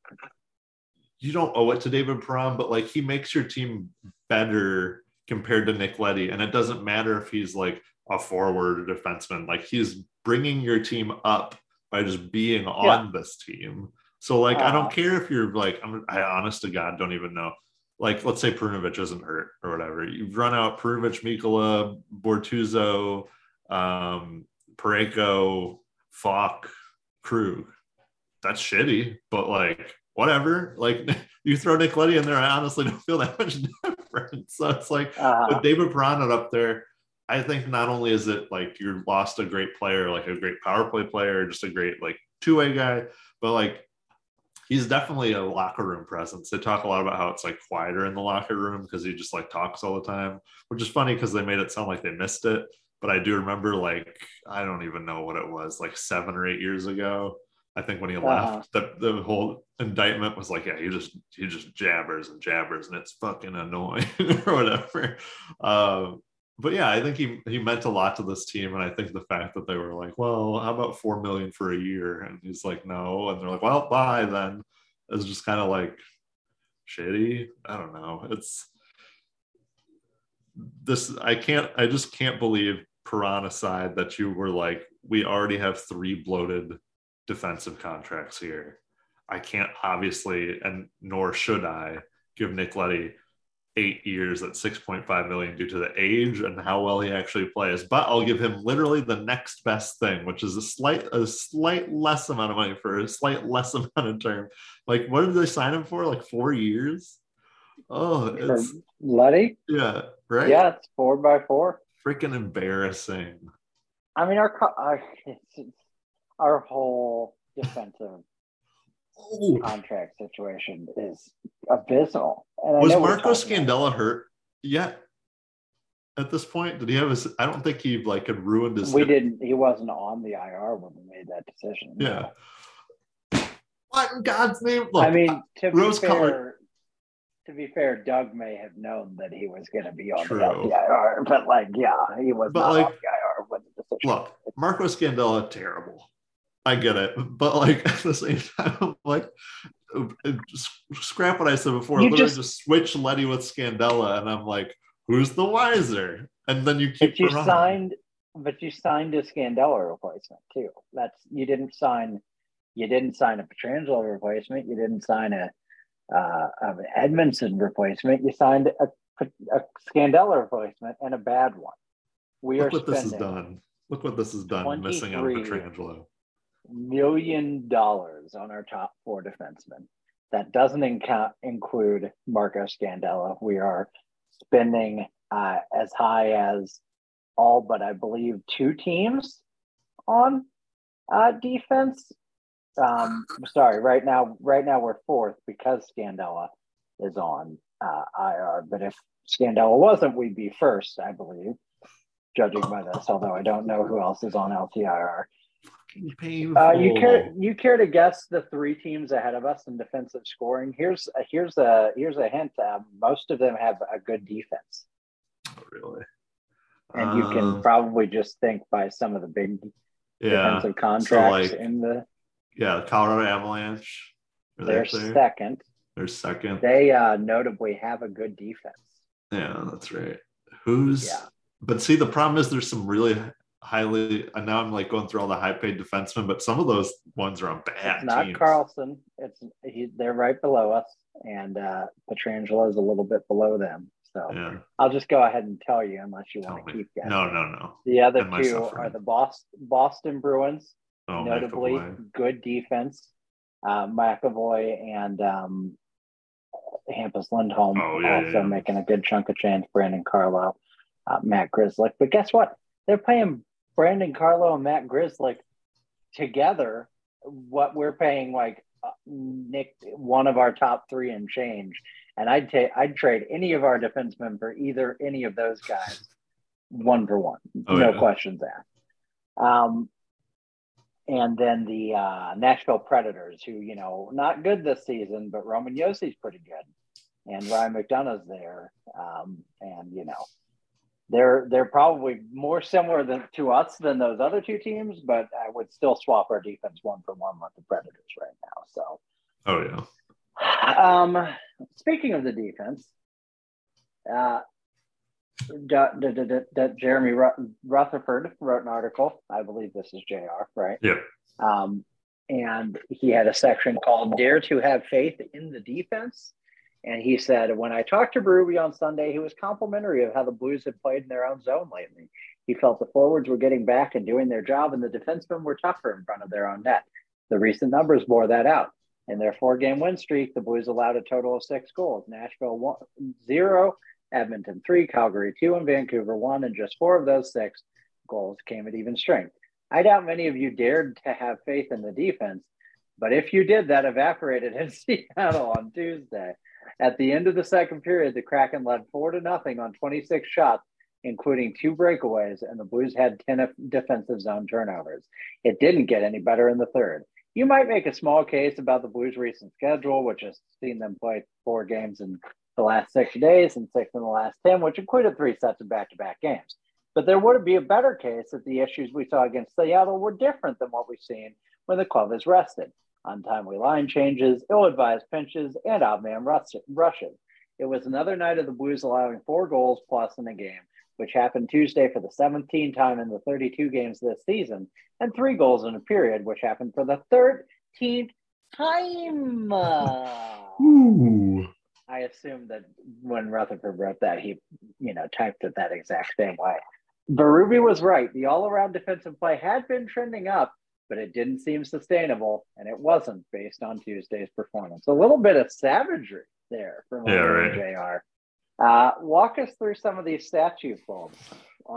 you don't owe it to David Perron, but like he makes your team better compared to Nick Leddy. And it doesn't matter if he's like a forward or defenseman, like he's bringing your team up by just being on this team. So like I Uh, don't care if you're like I'm I honest to God don't even know. Like let's say Perunovich isn't hurt or whatever. You've run out Perunovich, Mikkola, Bortuzzo, um, Parayko, Faulk, Krug. That's shitty, but like whatever. Like you throw Nick Leddy in there, I honestly don't feel that much difference. So it's like Uh, with David Perron up there, I think not only is it like you lost a great player, like a great power play player, just a great like two way guy, but like he's definitely a locker room presence. They talk a lot about how it's like quieter in the locker room because he just like talks all the time, which is funny because they made it sound like they missed it. But I do remember like I don't even know what it was, like seven or eight years ago. I think when he Uh-huh. left, the, the whole indictment was like, yeah, he just he just jabbers and jabbers, and it's fucking annoying or whatever. Um, but yeah, I think he he meant a lot to this team, and I think the fact that they were like, well, how about four million for a year, and he's like, no, and they're like, well, bye then, is just kind of like shitty. I don't know. It's this I can't I just can't believe Perron side that you were like, we already have three bloated defensive contracts here. I can't obviously, and nor should I, give Nick Leddy eight years at 6.5 million due to the age and how well he actually plays. But I'll give him literally the next best thing, which is a slight, a slight less amount of money for a slight less amount of term. Like, what did they sign him for? Like four years? Oh, For it's Leddy? yeah, right. Yeah, it's four by four. freaking embarrassing. I mean, our our, our whole defensive Oh, contract situation is abysmal. And was Marco Scandella hurt yet? At this point, did he have his? I don't think he like had ruined his. We hip. didn't. He wasn't on the IR when we made that decision. Yeah. What in God's name? Look, I mean, to be rose fair, colored- to be fair, Doug may have known that he was going to be on True. the LTIR, but like, yeah, he was But, not like, on the IR when the decision. look, Marco Scandella, terrible. I get it, but like at the same time, I'm like, scrap what I said before. You Literally just- just, switch Leddy with Scandella, and I'm like, who's the wiser? And then you keep. but you Perron. signed, but you signed a Scandella replacement too. That's you didn't sign. You didn't sign a Pietrangelo replacement. You didn't sign a uh, an Edmundson replacement. You signed a, a Scandella replacement and a bad one. We Look are what this has done. Look what this has done. Missing out 23. Pietrangelo. Million dollars on our top four defensemen. That doesn't inca- include Marco Scandella. We are spending uh, as high as all but I believe two teams on uh, defense. Um, sorry, right now, right now we're fourth because Scandella is on uh, IR. But if Scandella wasn't, we'd be first, I believe, judging by this. Although I don't know who else is on LTIR. Painful. Uh, you care you care to guess the three teams ahead of us in defensive scoring? Here's a, here's a here's a hint. Uh, most of them have a good defense, really? and you can Um, probably just think by some of the big yeah, defensive contracts like, in the. yeah. Colorado Avalanche. Are they They're up second. They're second. They uh, notably have a good defense. Yeah, that's right. Who's? Yeah. But see, the problem is there's some really highly. And now I'm like going through all the high paid defensemen, but some of those ones are on bad It's not teams. Carlson. It's he, they're right below us, and uh, Pietrangelo is a little bit below them. So Yeah. I'll just go ahead and tell you, unless you Tell want to me. keep guessing. No, no, no. The other two are the Boston Boston Bruins, Oh, notably McAvoy. good defense. Uh, McAvoy and um, Hampus Lindholm Oh, yeah, also yeah, yeah. making a good chunk of change. Brandon Carlo, uh, Matt Grzelcyk. But guess what? They're paying Brandon Carlo and Matt Grzelcyk together what we're paying like uh, Nick, one of our top three and change. And I'd take I'd trade any of our defensemen for either any of those guys, one for one, Oh, no yeah. questions asked. Um, and then the uh, Nashville Predators, who you know not good this season, but Roman Josi's pretty good, and Ryan McDonagh's there, um, and you know they're they're probably more similar than to us than those other two teams, but I would still swap our defense one for one with the Predators right now. So Oh yeah. um, speaking of the defense, uh, D- D- D- D- D- Jeremy Ru- Rutherford wrote an article. I believe this is JR, right? Yeah. Um, and he had a section called Dare to Have Faith in the Defense. And he said, When I talked to Berube on Sunday, he was complimentary of how the Blues had played in their own zone lately. He felt the forwards were getting back and doing their job, and the defensemen were tougher in front of their own net. The recent numbers bore that out. In their four game win streak, the Blues allowed a total of six goals Nashville zero, Edmonton three, Calgary two, and Vancouver one. And just four of those six goals came at even strength. I doubt many of you dared to have faith in the defense, but if you did, that evaporated in Seattle on Tuesday. At the end of the second period, the Kraken led four to nothing on 26 shots, including two breakaways, and the Blues had 10 defensive zone turnovers. It didn't get any better in the third. You might make a small case about the Blues' recent schedule, which has seen them play four games in the last six days and six in the last 10, which included three sets of back to back games. But there would be a better case that the issues we saw against Seattle were different than what we've seen when the club is rested. Untimely line changes, ill advised pinches, and odd man rushes. It was another night of the Blues allowing four goals plus in a game, which happened Tuesday for the 17th time in the 32 games this season, and three goals in a period, which happened for the 13th time. Ooh. I assume that when Rutherford wrote that, he, you know, typed it that exact same way. Berube was right. The all-around defensive play had been trending up, but it didn't seem sustainable, and it wasn't based on Tuesday's performance. A little bit of savagery there from Yeah, right. Jr. Uh, walk us through some of these statue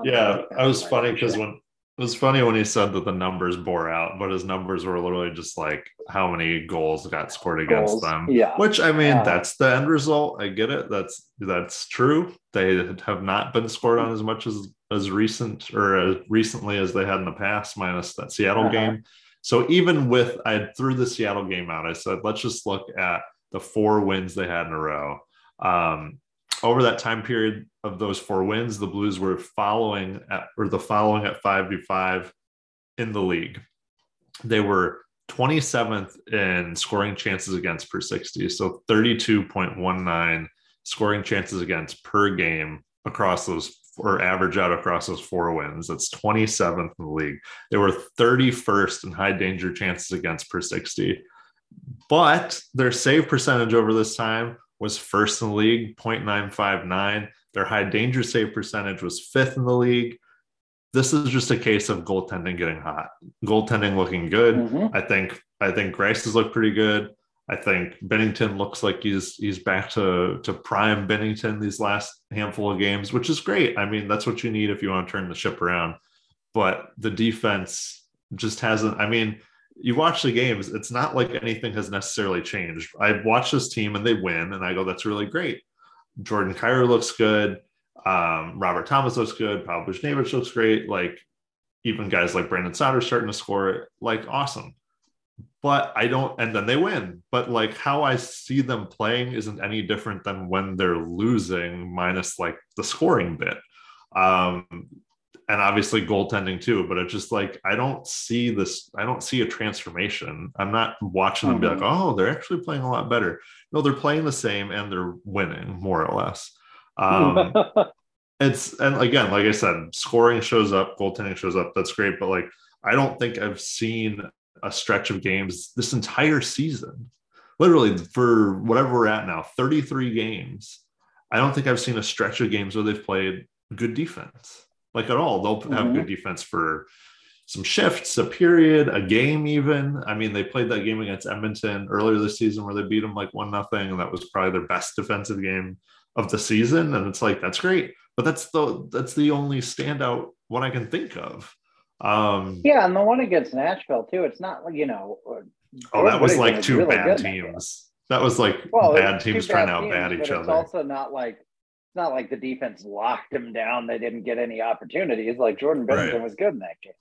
the Yeah, I was line. funny because when it was funny when he said that the numbers bore out, but his numbers were literally just like how many goals got scored against Goals, them. yeah. Which I mean, Uh, that's the end result. I get it. That's that's true. They have not been scored on as much as as recent or as recently as they had in the past, minus that Seattle Uh-huh. game. So even with I threw the Seattle game out, I said let's just look at the four wins they had in a row. Um, over that time period of those four wins, the Blues were following at or the following at five v five in the league. They were 27th in scoring chances against per 60, so 32.19 scoring chances against per game across those or average out across those four wins. That's 27th in the league. They were 31st in high danger chances against per 60. But their save percentage over this time was first in the league, 0.959. Their high danger save percentage was fifth in the league. This is just a case of goaltending getting hot, goaltending looking good. Mhm. I think I think Greiss has looked pretty good. I think Binnington looks like he's he's back to to prime Binnington these last handful of games, which is great. I mean, that's what you need if you want to turn the ship around. But the defense just hasn't. I mean, you watch the games, it's not like anything has necessarily changed. I watch this team and they win, and I go, that's really great. Jordan Kyrou looks good. Um, Robert Thomas looks good. Pavel Buchnevich looks great. Like even guys like Brandon Saad starting to score, like awesome. But I don't, and then they win. But like how I see them playing isn't any different than when they're losing, minus like the scoring bit. Um, and obviously goaltending too, but it's just like I don't see this, I don't see a transformation. I'm not watching them be like, oh, they're actually playing a lot better. No, they're playing the same and they're winning more or less. Um, it's and again, like I said, scoring shows up, goaltending shows up. That's great, but like I don't think I've seen a stretch of games this entire season. Literally for whatever we're at now, 33 games. I don't think I've seen a stretch of games where they've played good defense. Like at all. They'll have Mhm. good defense for some shifts, a period, a game, even. I mean, they played that game against Edmonton earlier this season where they beat them like one nothing, and that was probably their best defensive game of the season. And it's like that's great, but that's the that's the only standout one I can think of. Um, yeah, and the one against Nashville too. It's not like you know. oh, that was like two really bad good in that game. teams. That was like Well, bad teams trying to bad outbat each but It's other. also not like it's not like the defense locked them down. They didn't get any opportunities. Like Jordan Binnington Right. was good in that game.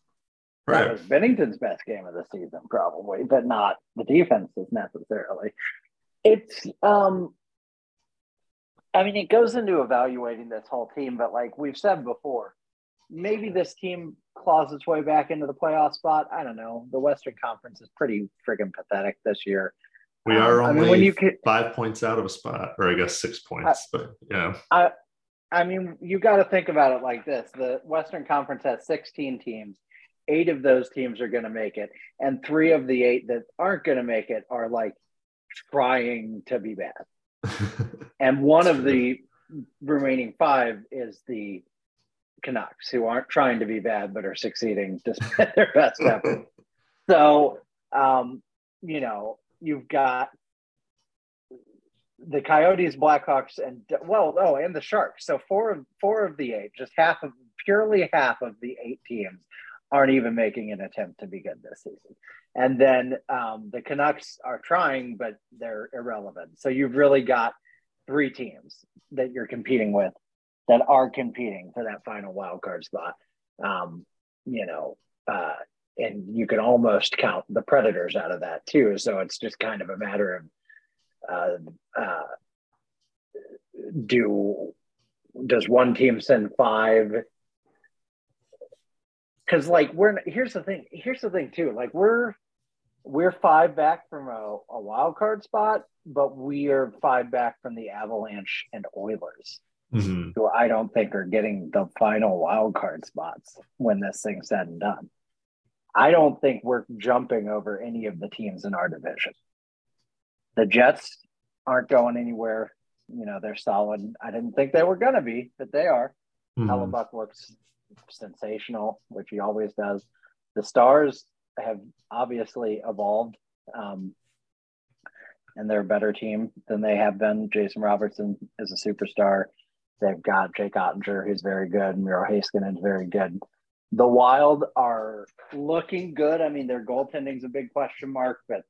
That right. was Binnington's best game of the season, probably, but not the defenses necessarily. It's um I mean, it goes into evaluating this whole team, but like we've said before, maybe this team claws its way back into the playoff spot. I don't know. The Western Conference is pretty friggin' pathetic this year. We Um, are I only mean, when you could- five points out of a spot, or I guess six points. but yeah, I mean, you got to think about it like this: the Western Conference has 16 teams. Eight of those teams are going to make it, and three of the eight that aren't going to make it are like trying to be bad. And one of the remaining five is the Canucks, who aren't trying to be bad but are succeeding despite their best effort. So, um, you know, you've got the Coyotes, Blackhawks, and well, oh, and the Sharks. So four of four of the eight, just half of purely half of the eight teams aren't even making an attempt to be good this season. And then um, the Canucks are trying, but they're irrelevant. So you've really got three teams that you're competing with that are competing for that final wild card spot. Um, you know, uh, and you can almost count the Predators out of that too. So it's just kind of a matter of uh, uh, do does one team send five? Because like we're here's the thing. Here's the thing too. Like we're we're five back from a, a wild card spot, but we are five back from the Avalanche and Oilers, Mhm. who I don't think are getting the final wild card spots when this thing's said and done. I don't think we're jumping over any of the teams in our division. The Jets aren't going anywhere. You know, they're solid. I didn't think they were going to be, but they are. Mhm. Hellebuyck looks sensational, which he always does. The Stars have obviously evolved, um, and they're a better team than they have been. Jason Robertson is a superstar. They've got Jake Oettinger, who's very good. Miro Heiskanen is very good. The Wild are looking good. I mean, their goaltending's a big question mark, but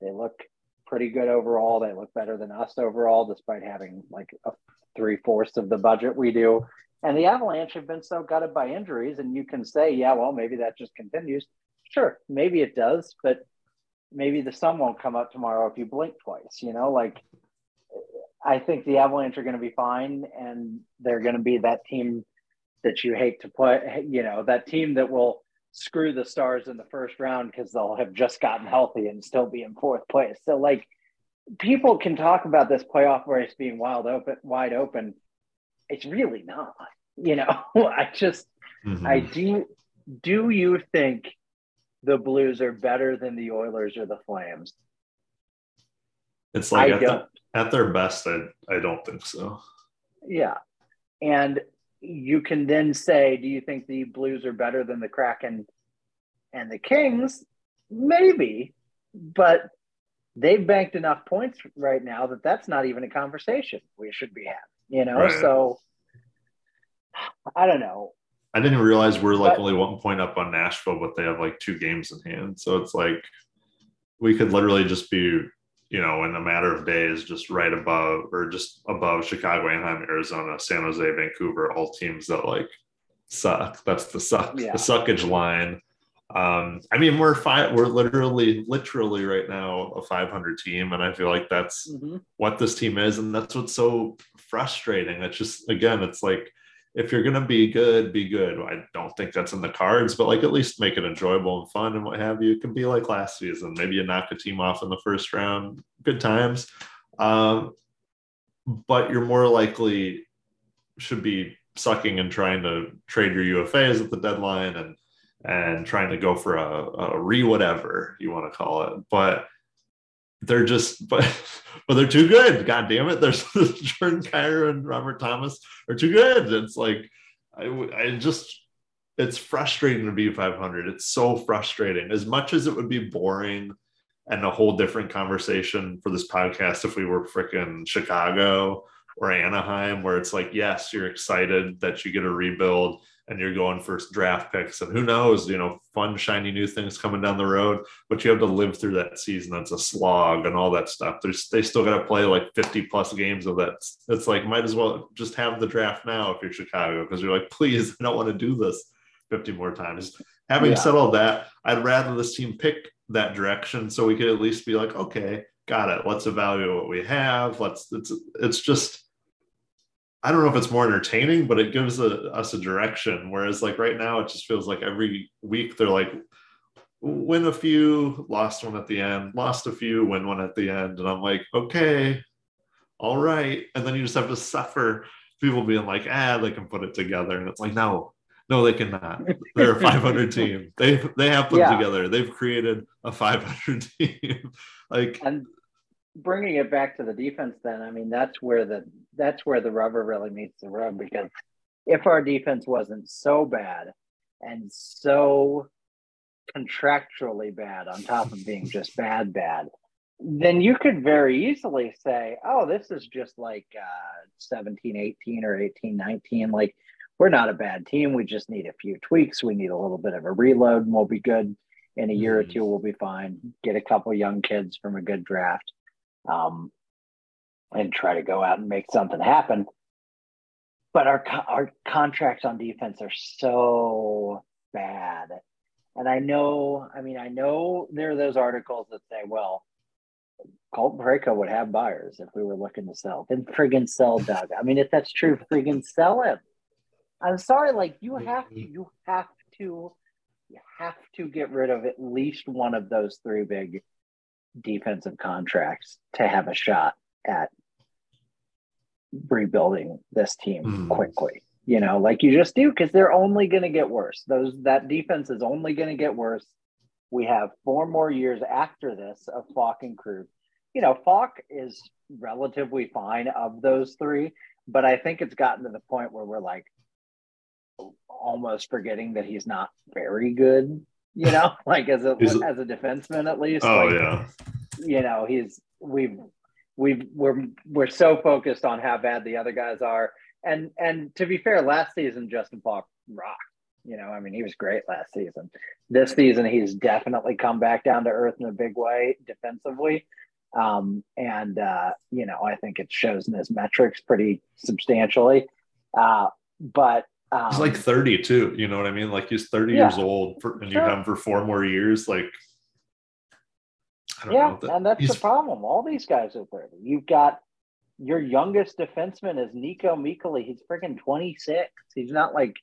they look pretty good overall. They look better than us overall, despite having like a three fourths of the budget we do. And the Avalanche have been so gutted by injuries, and you can say, yeah, well, maybe that just continues. Sure, maybe it does, but maybe the sun won't come up tomorrow if you blink twice. You know, like I think the Avalanche are going to be fine, and they're going to be that team that you hate to play. You know, that team that will screw the Stars in the first round because they'll have just gotten healthy and still be in fourth place. So, like, people can talk about this playoff race being wild open, wide open. It's really not. You know, I just, Mhm. I do. Do you think the Blues are better than the Oilers or the Flames? It's like I don't. At their best, I I don't think so. Yeah. And you can then say, do you think the Blues are better than the Kraken and the Kings? Maybe, but they've banked enough points right now that that's not even a conversation we should be having, you know? Right. So I don't know. I didn't realize we're like But- only one point up on Nashville, but they have like two games in hand. So it's like we could literally just be, you know, in a matter of days, just right above or just above Chicago, Anaheim, Arizona, San Jose, Vancouver, all teams that like suck. That's the suck, Yeah. the suckage line. Um, I mean, we're five, we're literally, literally right now a 500 team, and I feel like that's what this team is and that's what's so frustrating it's just again it's like if you're going to be good be good. I don't think that's in the cards but like at least make it enjoyable and fun and what have you. It can be like last season. Maybe you knock a team off in the first round. Good times. Um, but you're more likely should be sucking and trying to trade your ufas at the deadline and and trying to go for a, a re whatever you want to call it. But they're just but but they're too good. God damn it. There's Jordan Kyrou and Robert Thomas are too good. It's like I, I just it's frustrating to be 500. It's so frustrating. As much as it would be boring and a whole different conversation for this podcast if we were freaking Chicago or Anaheim, where it's like, yes, you're excited that you get a rebuild and you're going for draft picks and who knows, you know, fun, shiny new things coming down the road, but you have to live through that season. That's a slog and all that stuff. There's, they still got to play like 50 plus games of that. It's like, might as well just have the draft now if you're Chicago, because you're like, please, I don't want to do this 50 more times. Having Yeah. said all that, I'd rather this team pick that direction so we could at least be like, okay, got it. Let's evaluate what we have. Let's, it's, it's just, I don't know if it's more entertaining, but it gives a, us a direction. Whereas, like right now, it just feels like every week they're like, win a few, lost one at the end, lost a few, win one at the end. And I'm like, okay, all right. And then you just have to suffer people being like, ah, they can put it together. And it's like, no, no, they cannot. They're a 500 team. They they have put Yeah. it together. They've created a 500 team. like, And bringing it back to the defense, then I mean that's where the that's where the rubber really meets the road because if our defense wasn't so bad and so contractually bad on top of being just bad bad then you could very easily say oh this is just like uh 17 18 or 18 19 like we're not a bad team. We just need a few tweaks. We need a little bit of a reload and we'll be good in a year or Mhm. two. We'll be fine. Get a couple young kids from a good draft um, and try to go out and make something happen. But our our contracts on defense are so bad, and I know. I mean, I know there are those articles that say, "Well, Colton Parayko would have buyers if we were looking to sell." Then friggin' sell Doug. I mean, if that's true, friggin' sell him. I'm sorry, like you have to, you have to you have to get rid of at least one of those three big defensive contracts to have a shot at rebuilding this team Mhm. quickly. You know, like you just do because they're only going to get worse. Those that defense is only going to get worse. We have four more years after this of Faulk and Krug. You know, Faulk is relatively fine of those three, but I think it's gotten to the point where we're like almost forgetting that he's not very good. You know, like as a as a defenseman at least. Oh like, yeah. you know he's we've we've we're we're so focused on how bad the other guys are and and to be fair last season justin faulk rocked you know i mean he was great last season this season he's definitely come back down to earth in a big way defensively um and uh you know i think it shows in his metrics pretty substantially uh but um, He's like 32. You know what I mean? Like he's 30 Yeah. years old for, and you have him for four more years. Like, I don't Yeah, know. That- and that's he's- the problem. All these guys are 30. You've got your youngest defenseman is Niko Mikkola. He's freaking 26. He's not like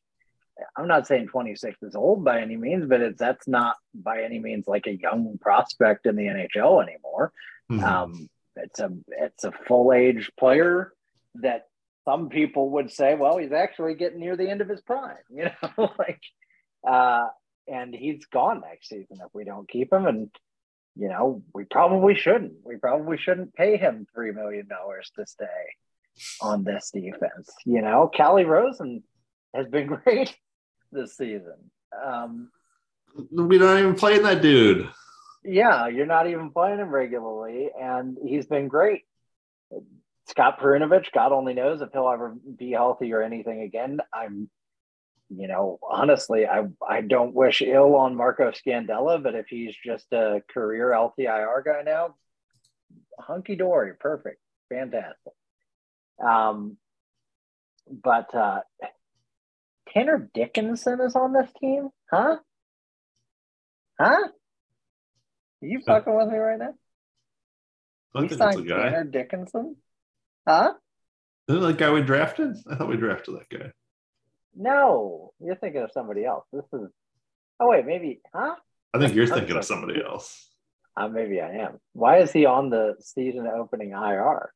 I'm not saying 26 is old by any means, but it's that's not by any means like a young prospect in the NHL anymore. Mhm. Um, it's a it's a full age player that some people would say, well, he's actually getting near the end of his prime, you know, like uh and he's gone next season if we don't keep him. And you know, we probably shouldn't. We probably shouldn't pay him three million dollars to stay on this defense. You know, Calle Rosen has been great this season. Um, We're not even playing that dude. yeah, you're not even playing him regularly, and he's been great. Scott Perunovich, God only knows if he'll ever be healthy or anything again. I'm, you know, honestly, I I don't wish ill on Marco Scandella, but if he's just a career LTIR guy now, hunky dory, perfect, fantastic. Um, but uh, Tanner Dickinson is on this team, huh? Huh? Are you fucking with me right now? I We think it's a signed. Tanner Dickinson? Huh? Isn't that guy we drafted? I thought we drafted that guy. No, you're thinking of somebody else. This is. Oh wait, maybe. Huh? I think you're thinking of somebody else. Uh, maybe I am. Why is he on the season opening IR?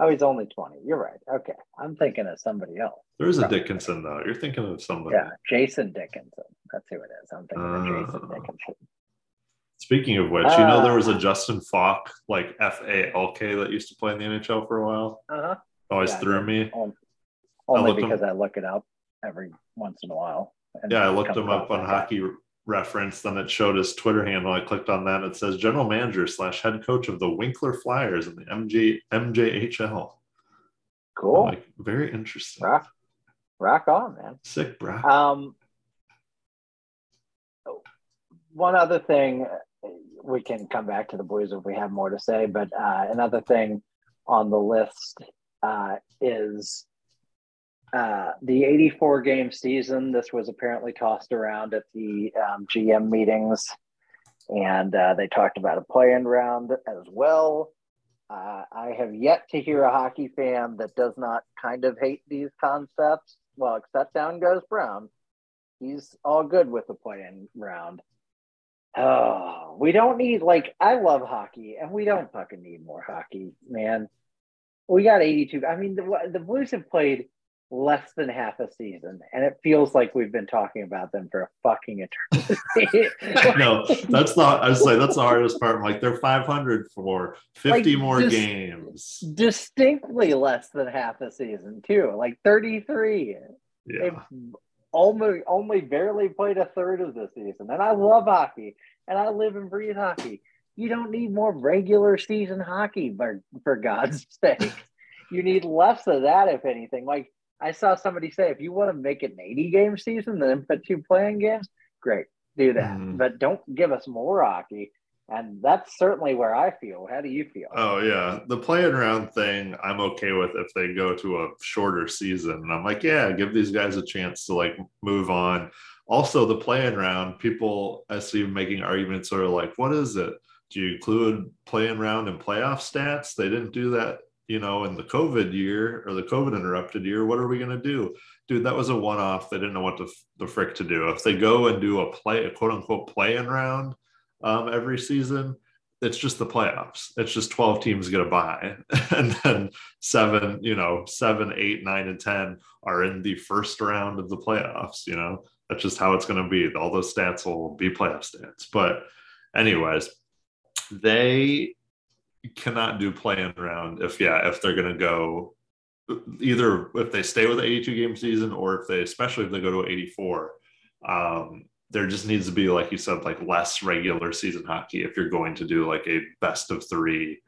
Oh, he's only 20. You're right. Okay. I'm thinking of somebody else. There is a Probably. Dickinson though. You're thinking of somebody. Yeah, Jason Dickinson. That's who it is. I'm thinking of Jason Oh. Dickinson. Speaking of which, you know there was a. Justin Falk like F A L K that used to play in the NHL for a while. Uh huh. Always Yeah, threw me. Only, only him- because I look it up every once in a while. Yeah, I looked him up on. Hockey Reference. Then it showed his Twitter handle. I clicked on that. It says general manager slash head coach of the Winkler Flyers in the MJ MJHL. Cool. Like very interesting. rock, rock on, man. Sick, bro. Um, one other thing, we can come back to the Blues if we have more to say, but uh, another thing on the list uh, is uh, the 84 game season. This was apparently tossed around at the um, GM meetings, and uh, they talked about a play in round as well. Uh, I have yet to hear a hockey fan that does not kind of hate these concepts. Well, except down goes Brown. He's all good with the play in round. Oh, we don't need like I love hockey, and we don't fucking need more hockey, man. We got 82. I mean, the the Blues have played less than half a season, and it feels like we've been talking about them for a fucking eternity. no, that's not. I was like, that's the hardest part. I'm like, they're 500 for 50 Like, more just- games. distinctly less than half a season, too. Like 33. Yeah. Only only barely played a third of the season. And I love hockey and I live and breathe hockey. You don't need more regular season hockey, for, for God's sake. You need less of that, if anything. Like I saw somebody say, if you want to make it an 80 game season, then put two playing games, great, do that. Mhm. But don't give us more hockey. And that's certainly where I feel. How do you feel? Oh yeah, the playing around thing I'm okay with if they go to a shorter season. And I'm like, yeah, give these guys a chance to like move on. Also, the playing round, people I see making arguments are like, what is it? Do you include playing round and playoff stats? They didn't do that you know, in the COVID year or the COVID interrupted year, what are we to do? Dude, that was a one off. They didn't know what the, the frick to do. If they go and do a play, a quote unquote play in round um, every season, it's just the playoffs. It's just 12 teams get a bye. And then seven, you know, seven, eight, nine, and 10 are in the first round of the playoffs. You know, that's just how it's going to be. All those stats will be playoff stats. But, anyways, they cannot do playing around if yeah if they're going to go either if they stay with the 82 game season or if they especially if they go to 84 um there just needs to be like you said like less regular season hockey if you're going to do like a best of three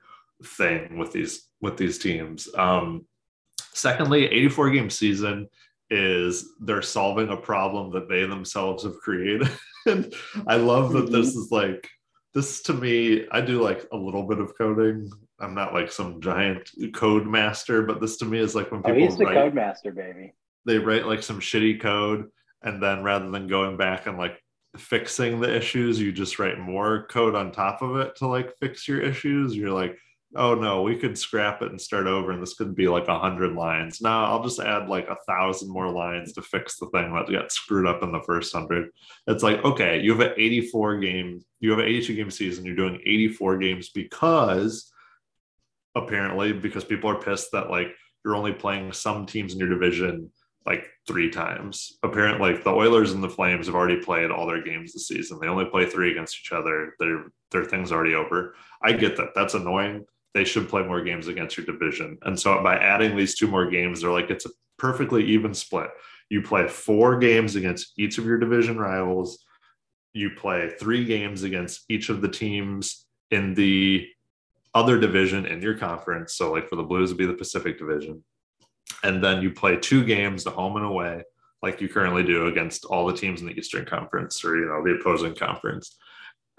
thing with these with these teams um secondly 84 game season is they're solving a problem that they themselves have created and i love that this is like this to me, I do like a little bit of coding. I'm not like some giant code master, but this to me is like when Oh, people he's the write, code master, baby. they write like some shitty code, and then rather than going back and like fixing the issues, you just write more code on top of it to like fix your issues. You're like, oh no, we could scrap it and start over, and this could be like a hundred lines. No, I'll just add like a thousand more lines to fix the thing that got screwed up in the first hundred. It's like, okay, you have an 84 game, you have an 82 game season, you're doing 84 games because apparently because people are pissed that like you're only playing some teams in your division like three times. Apparently, like the Oilers and the Flames have already played all their games this season. They only play three against each other. Their their thing's already over. I get that. That's annoying. They should play more games against your division. And so by adding these two more games, they're like it's a perfectly even split. You play four games against each of your division rivals. You play three games against each of the teams in the other division in your conference. So, like for the Blues, would be the Pacific Division. And then you play two games, the home and away, like you currently do against all the teams in the Eastern Conference or, you know, the opposing conference.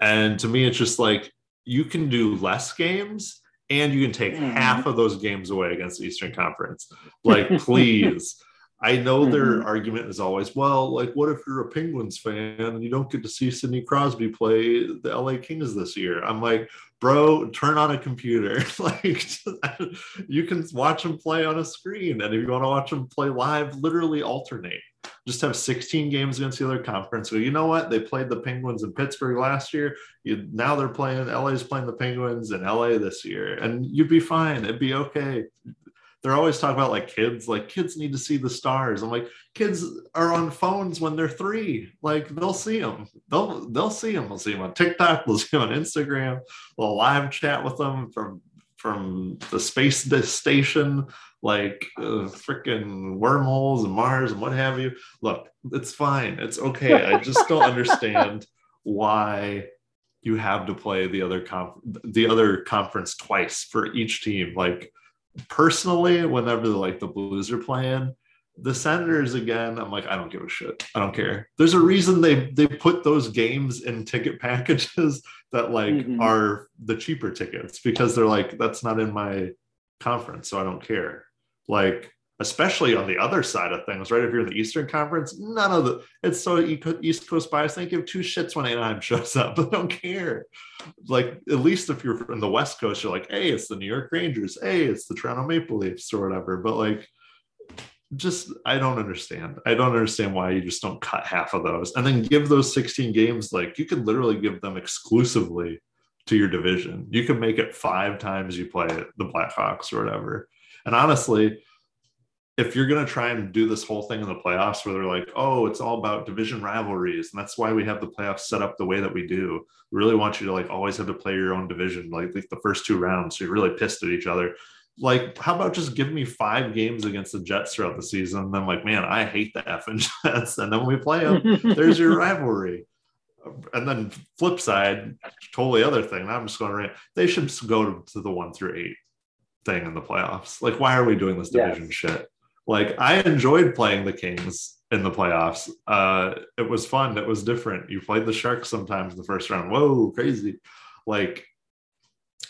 And to me, it's just like you can do less games and you can take Mhm. half of those games away against the Eastern Conference. Like, please. I know their argument is always, well, like, what if you're a Penguins fan and you don't get to see Sidney Crosby play the LA Kings this year? I'm like, bro, turn on a computer. like, you can watch them play on a screen. And if you want to watch them play live, literally alternate. Just have 16 games against the other conference. So, you know what? They played the Penguins in Pittsburgh last year. You, now they're playing, LA's playing the Penguins in LA this year. And you'd be fine. It'd be okay they're always talking about like kids like kids need to see the stars. I'm like kids are on phones when they're three. Like they'll see them they'll they'll see them they'll see them on tiktok. They'll see them on instagram. They'll live chat with them from from the space station like uh, freaking wormholes and mars and what have you. Look it's fine. It's okay. I just don't understand why you have to play the other conf- the other conference twice for each team. Like personally, whenever like the Blues are playing, the Senators again, I'm like, I don't give a shit. I don't care. There's a reason they they put those games in ticket packages that like Mhm. are the cheaper tickets because they're like, that's not in my conference, so I don't care. Like, especially on the other side of things, right? If you're in the Eastern Conference, none of the it's so East Coast bias. They give two shits when Anaheim shows up, but don't care like at least if you're from the west coast you're like hey it's the new york rangers. Hey it's the toronto maple leafs or whatever. But like just i don't understand. I don't understand why you just don't cut half of those. And then give those 16 games like you could literally give them exclusively to your division. You could make it five times you play the blackhawks or whatever. And honestly if you're going to try and do this whole thing in the playoffs where they're like, oh, it's all about division rivalries, and that's why we have the playoffs set up the way that we do. We really want you to like always have to play your own division, like, like the first two rounds. So you're really pissed at each other. Like, how about just give me five games against the Jets throughout the season? And then, like, man, I hate the effing Jets. And then when we play them, there's your rivalry. And then flip side, totally other thing. I'm just going to rant they should go to the one through eight thing in the playoffs. Like, why are we doing this Yes. division shit? Like, I enjoyed playing the Kings in the playoffs. Uh, it was fun. It was different. You played the Sharks sometimes in the first round. Whoa, crazy! Like,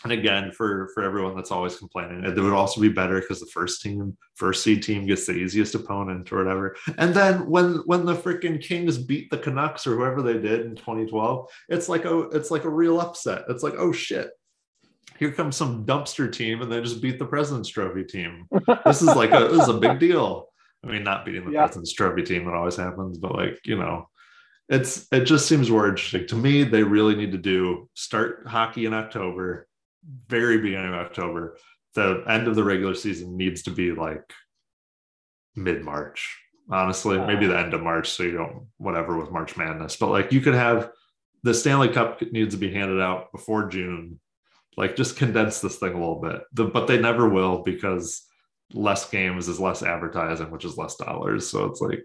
and again, for for everyone that's always complaining, it would also be better because the first team, first seed team, gets the easiest opponent or whatever. And then when when the freaking Kings beat the Canucks or whoever they did in 2012, it's like a it's like a real upset. It's like oh shit, here comes some dumpster team and they just beat the President's Trophy team. This is like a this is a big deal. I mean, not beating the Yeah. President's Trophy team, it always happens, but like, you know, it's it just seems more interesting. To me, they really need to do start hockey in October, very beginning of October. The end of the regular season needs to be like mid-March. Honestly, maybe the end of March, so you don't whatever with March Madness. But like you could have the Stanley Cup needs to be handed out before June. Like just condense this thing a little bit. The, but they never will because less games is less advertising, which is less dollars. So it's like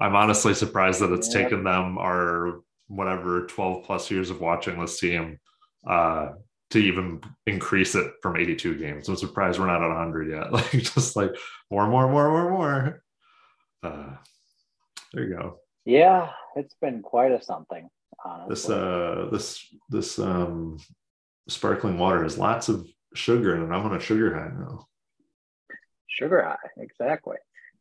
I'm honestly surprised that it's Yeah. taken them our whatever 12 plus years of watching this team uh to even increase it from 82 games. I'm surprised we're not at 100 yet. Like just like more, more, more, more, more. Uh, there you go. Yeah, it's been quite a something, honestly. This uh this this um sparkling water has lots of sugar in it. I'm on a sugar high now. Sugar high, exactly.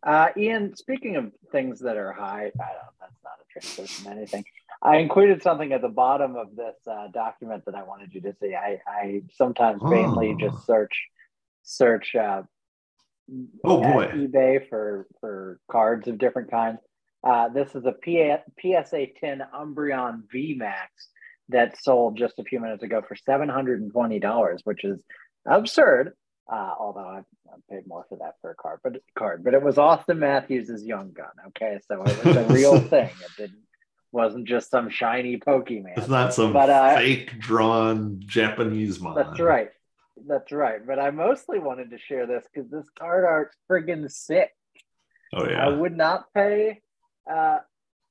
Uh, Ian, speaking of things that are high, I don't, that's not a transition anything. I included something at the bottom of this uh, document that I wanted you to see. I, I sometimes vainly Oh. just search search uh, Oh, boy. eBay for for cards of different kinds. Uh, this is a PA, PSA 10 Umbreon VMAX that sold just a few minutes ago for $720, which is absurd. Uh, although I, I paid more for that for a card, but card, but it was Auston Matthews's young gun. Okay, so it was a real thing. It didn't wasn't just some shiny Pokemon. It's not some But, uh, fake drawn Japanese mod. That's right. That's right. But I mostly wanted to share this because this card art's friggin' sick. Oh yeah. I would not pay uh,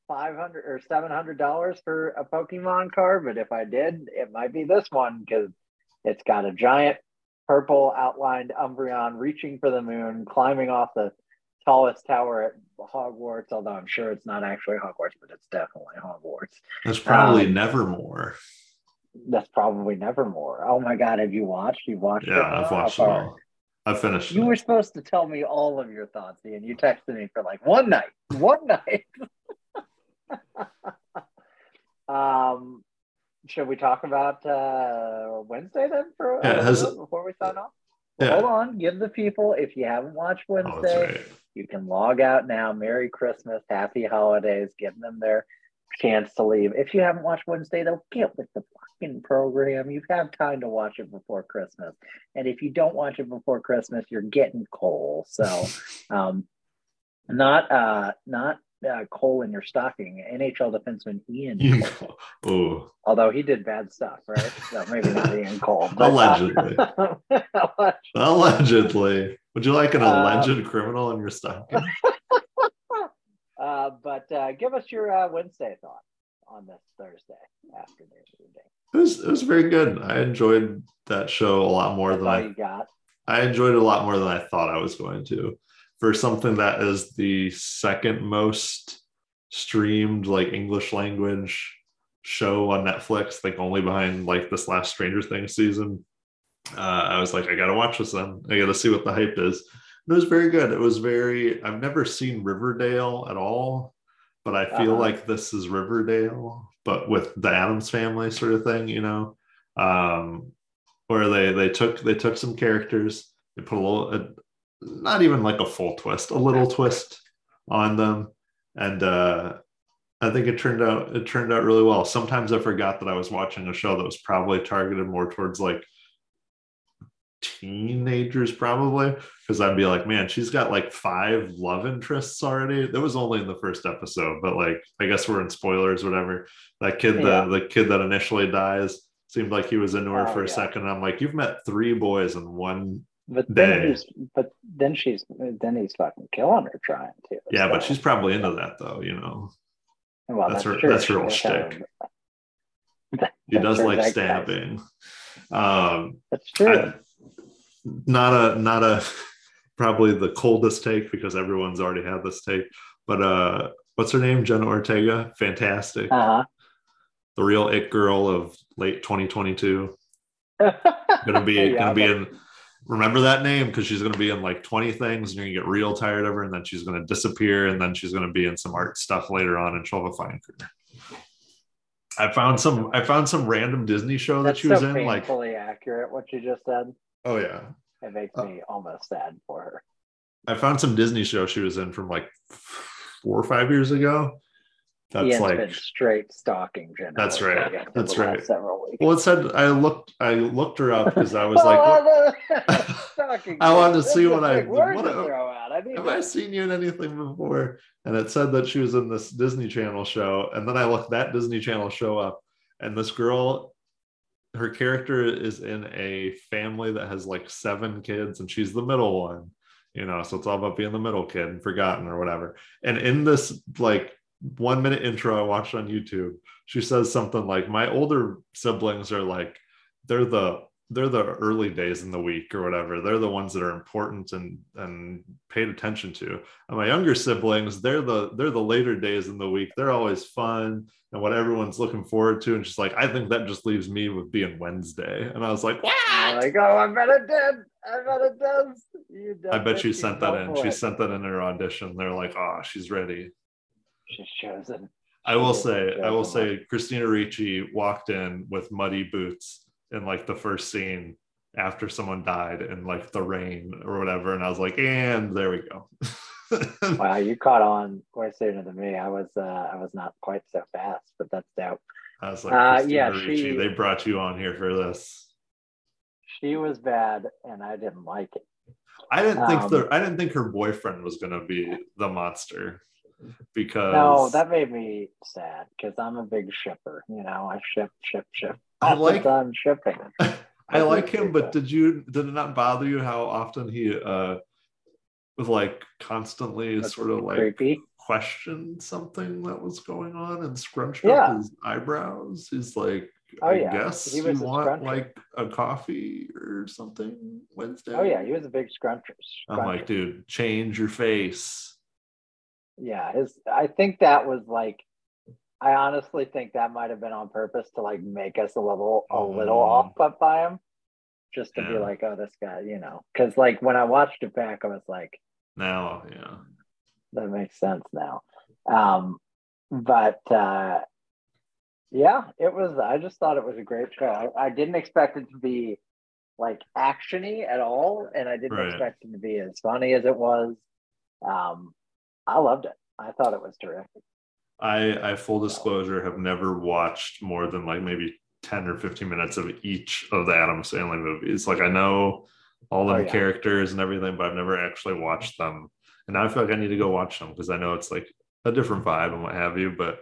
five hundred or seven hundred dollars for a Pokemon card, but if I did, it might be this one because it's got a giant purple outlined Umbreon reaching for the moon, climbing off the tallest tower at Hogwarts. Although I'm sure it's not actually Hogwarts, but it's definitely Hogwarts. That's probably um, Nevermore. That's probably Nevermore. Oh my God, have you watched? You watched? Yeah, it? I've watched it all. I finished You it. were supposed to tell me all of your thoughts, Ian. You texted me for like one night. One night. um, should we talk about uh, Wednesday then for Yeah, uh, has- before we sign off? Yeah. Hold on. Give the people if you haven't watched Oh, Wednesday, right. you can log out now. Merry Christmas, Happy Holidays. Give them their chance to leave. If you haven't watched Wednesday, though, get with the fucking program. You have time to watch it before Christmas. And if you don't watch it before Christmas, you're getting coal. So, um, not uh, not uh, coal in your stocking. NHL defenseman Ian, Cole. oh, although he did bad stuff, right? So maybe not Ian Cole. but, uh, allegedly. Allegedly. Would you like an Uh, alleged criminal in your stocking? uh, but uh, give us your uh, Wednesday thought on this Thursday afternoon. It was it was very good. I enjoyed that show a lot more That's than I got. I enjoyed it a lot more than I thought I was going to. For something that is the second most streamed like English language show on Netflix, like only behind like this last Stranger Things season. Uh, I was like, I gotta watch this then. I gotta see what the hype is. And it was very good. It was very I've never seen Riverdale at all, but I feel Uh-huh. like this is Riverdale, but with the Addams family sort of thing, you know. Um, where they they took they took some characters they put a little a, not even like a full twist a little twist on them and uh i think it turned out it turned out really well sometimes i forgot that i was watching a show that was probably targeted more towards like teenagers probably because i'd be like man she's got like five love interests already that was only in the first episode but like i guess we're in spoilers whatever that kid Yeah. the the kid that initially dies seemed like he was into her Oh, for a yeah. second. I'm like, you've met three boys in one. But then he's but then she's then he's fucking killing her trying to. Yeah, but she's probably into that though. You know, well, that's that's, her- true. that's her does shtick. she does like stabbing. Um, That's true. I- not a not a probably the coldest take because everyone's already had this take. But uh, what's her name? Jenna Ortega, fantastic. uh the real it girl of late 2022. Gonna be Yeah, gonna be in. Remember that name because she's gonna be in like 20 things, and you're gonna get real tired of her, and then she's gonna disappear, and then she's gonna be in some art stuff later on, and she'll have a fine career. I found some. I found some random Disney show that That's she was in. Like, painfully accurate. What you just said. oh yeah, It makes Uh, me almost sad for her. I found some Disney show she was in from like four or five years ago. That's Ian's like been straight stalking Jenna. That's right. That's right. Several weeks. well, it said I looked. I looked her up because I was Well, like, oh, stalking I wanted to see what I- what I- throw out. I need "Have I seen you in anything before?" And it said that she was in this Disney Channel show. And then I looked that Disney Channel show up, and this girl, her character is in a family that has like seven kids, and she's the middle one. You know, so it's all about being the middle kid and forgotten or whatever. And in this like one minute intro I watched on YouTube, she says something like, "My older siblings are like, they're the they're the early days in the week or whatever. They're the ones that are important and and paid attention to. And my younger siblings, they're the they're the later days in the week. They're always fun and what everyone's looking forward to. And she's like, I think that just leaves me with being Wednesday. And I was like, I'm like, oh, I bet it did. I bet it does. You I bet she sent that dumb in. She sent that in her audition. They're like, oh, she's ready. She's chosen. I will say, I will say, Christina Ricci walked in with muddy boots in like the first scene after someone died in like the rain or whatever, and I was like, and there we go. Wow, you caught on quite sooner than me. I was, uh, I was not quite so fast, but that's dope. I was like, Uh, yeah, Ricci, she- they brought you on here for this. She was bad, and I didn't like it. I didn't think Um, the I didn't think her boyfriend was gonna be the monster because No, that made me sad because I'm a big shipper. You know, I ship, ship, ship. I like- time shipping. I like him, but did you did it not bother you how often he uh was like constantly That's sort of like creepy. questioned something that was going on and scrunched Yeah. up his eyebrows? He's like, Oh, I yeah. guess He you was a want scruncher. like a coffee or something Wednesday. Oh yeah, he was a big scruncher. I'm like, dude, change your face. Yeah, his. I think that was like. I honestly think that might have been on purpose to like make us a little a little Mm. off put by him, just to be like, oh, this guy, you know, because like when I watched it back, I was like, Now, yeah. that makes sense now. Um, but uh, yeah, it was. I just thought it was a great show. I, I didn't expect it to be like actiony at all, and I didn't Right. expect it to be as funny as it was. Um, I loved it. I thought it was terrific. I, I full disclosure have never watched more than like maybe 10 or 15 minutes of each of the Adam Sandler movies. Like I know all the Oh, yeah. characters and everything, but I've never actually watched them. And now I feel like I need to go watch them because I know it's like a different vibe and what have you. But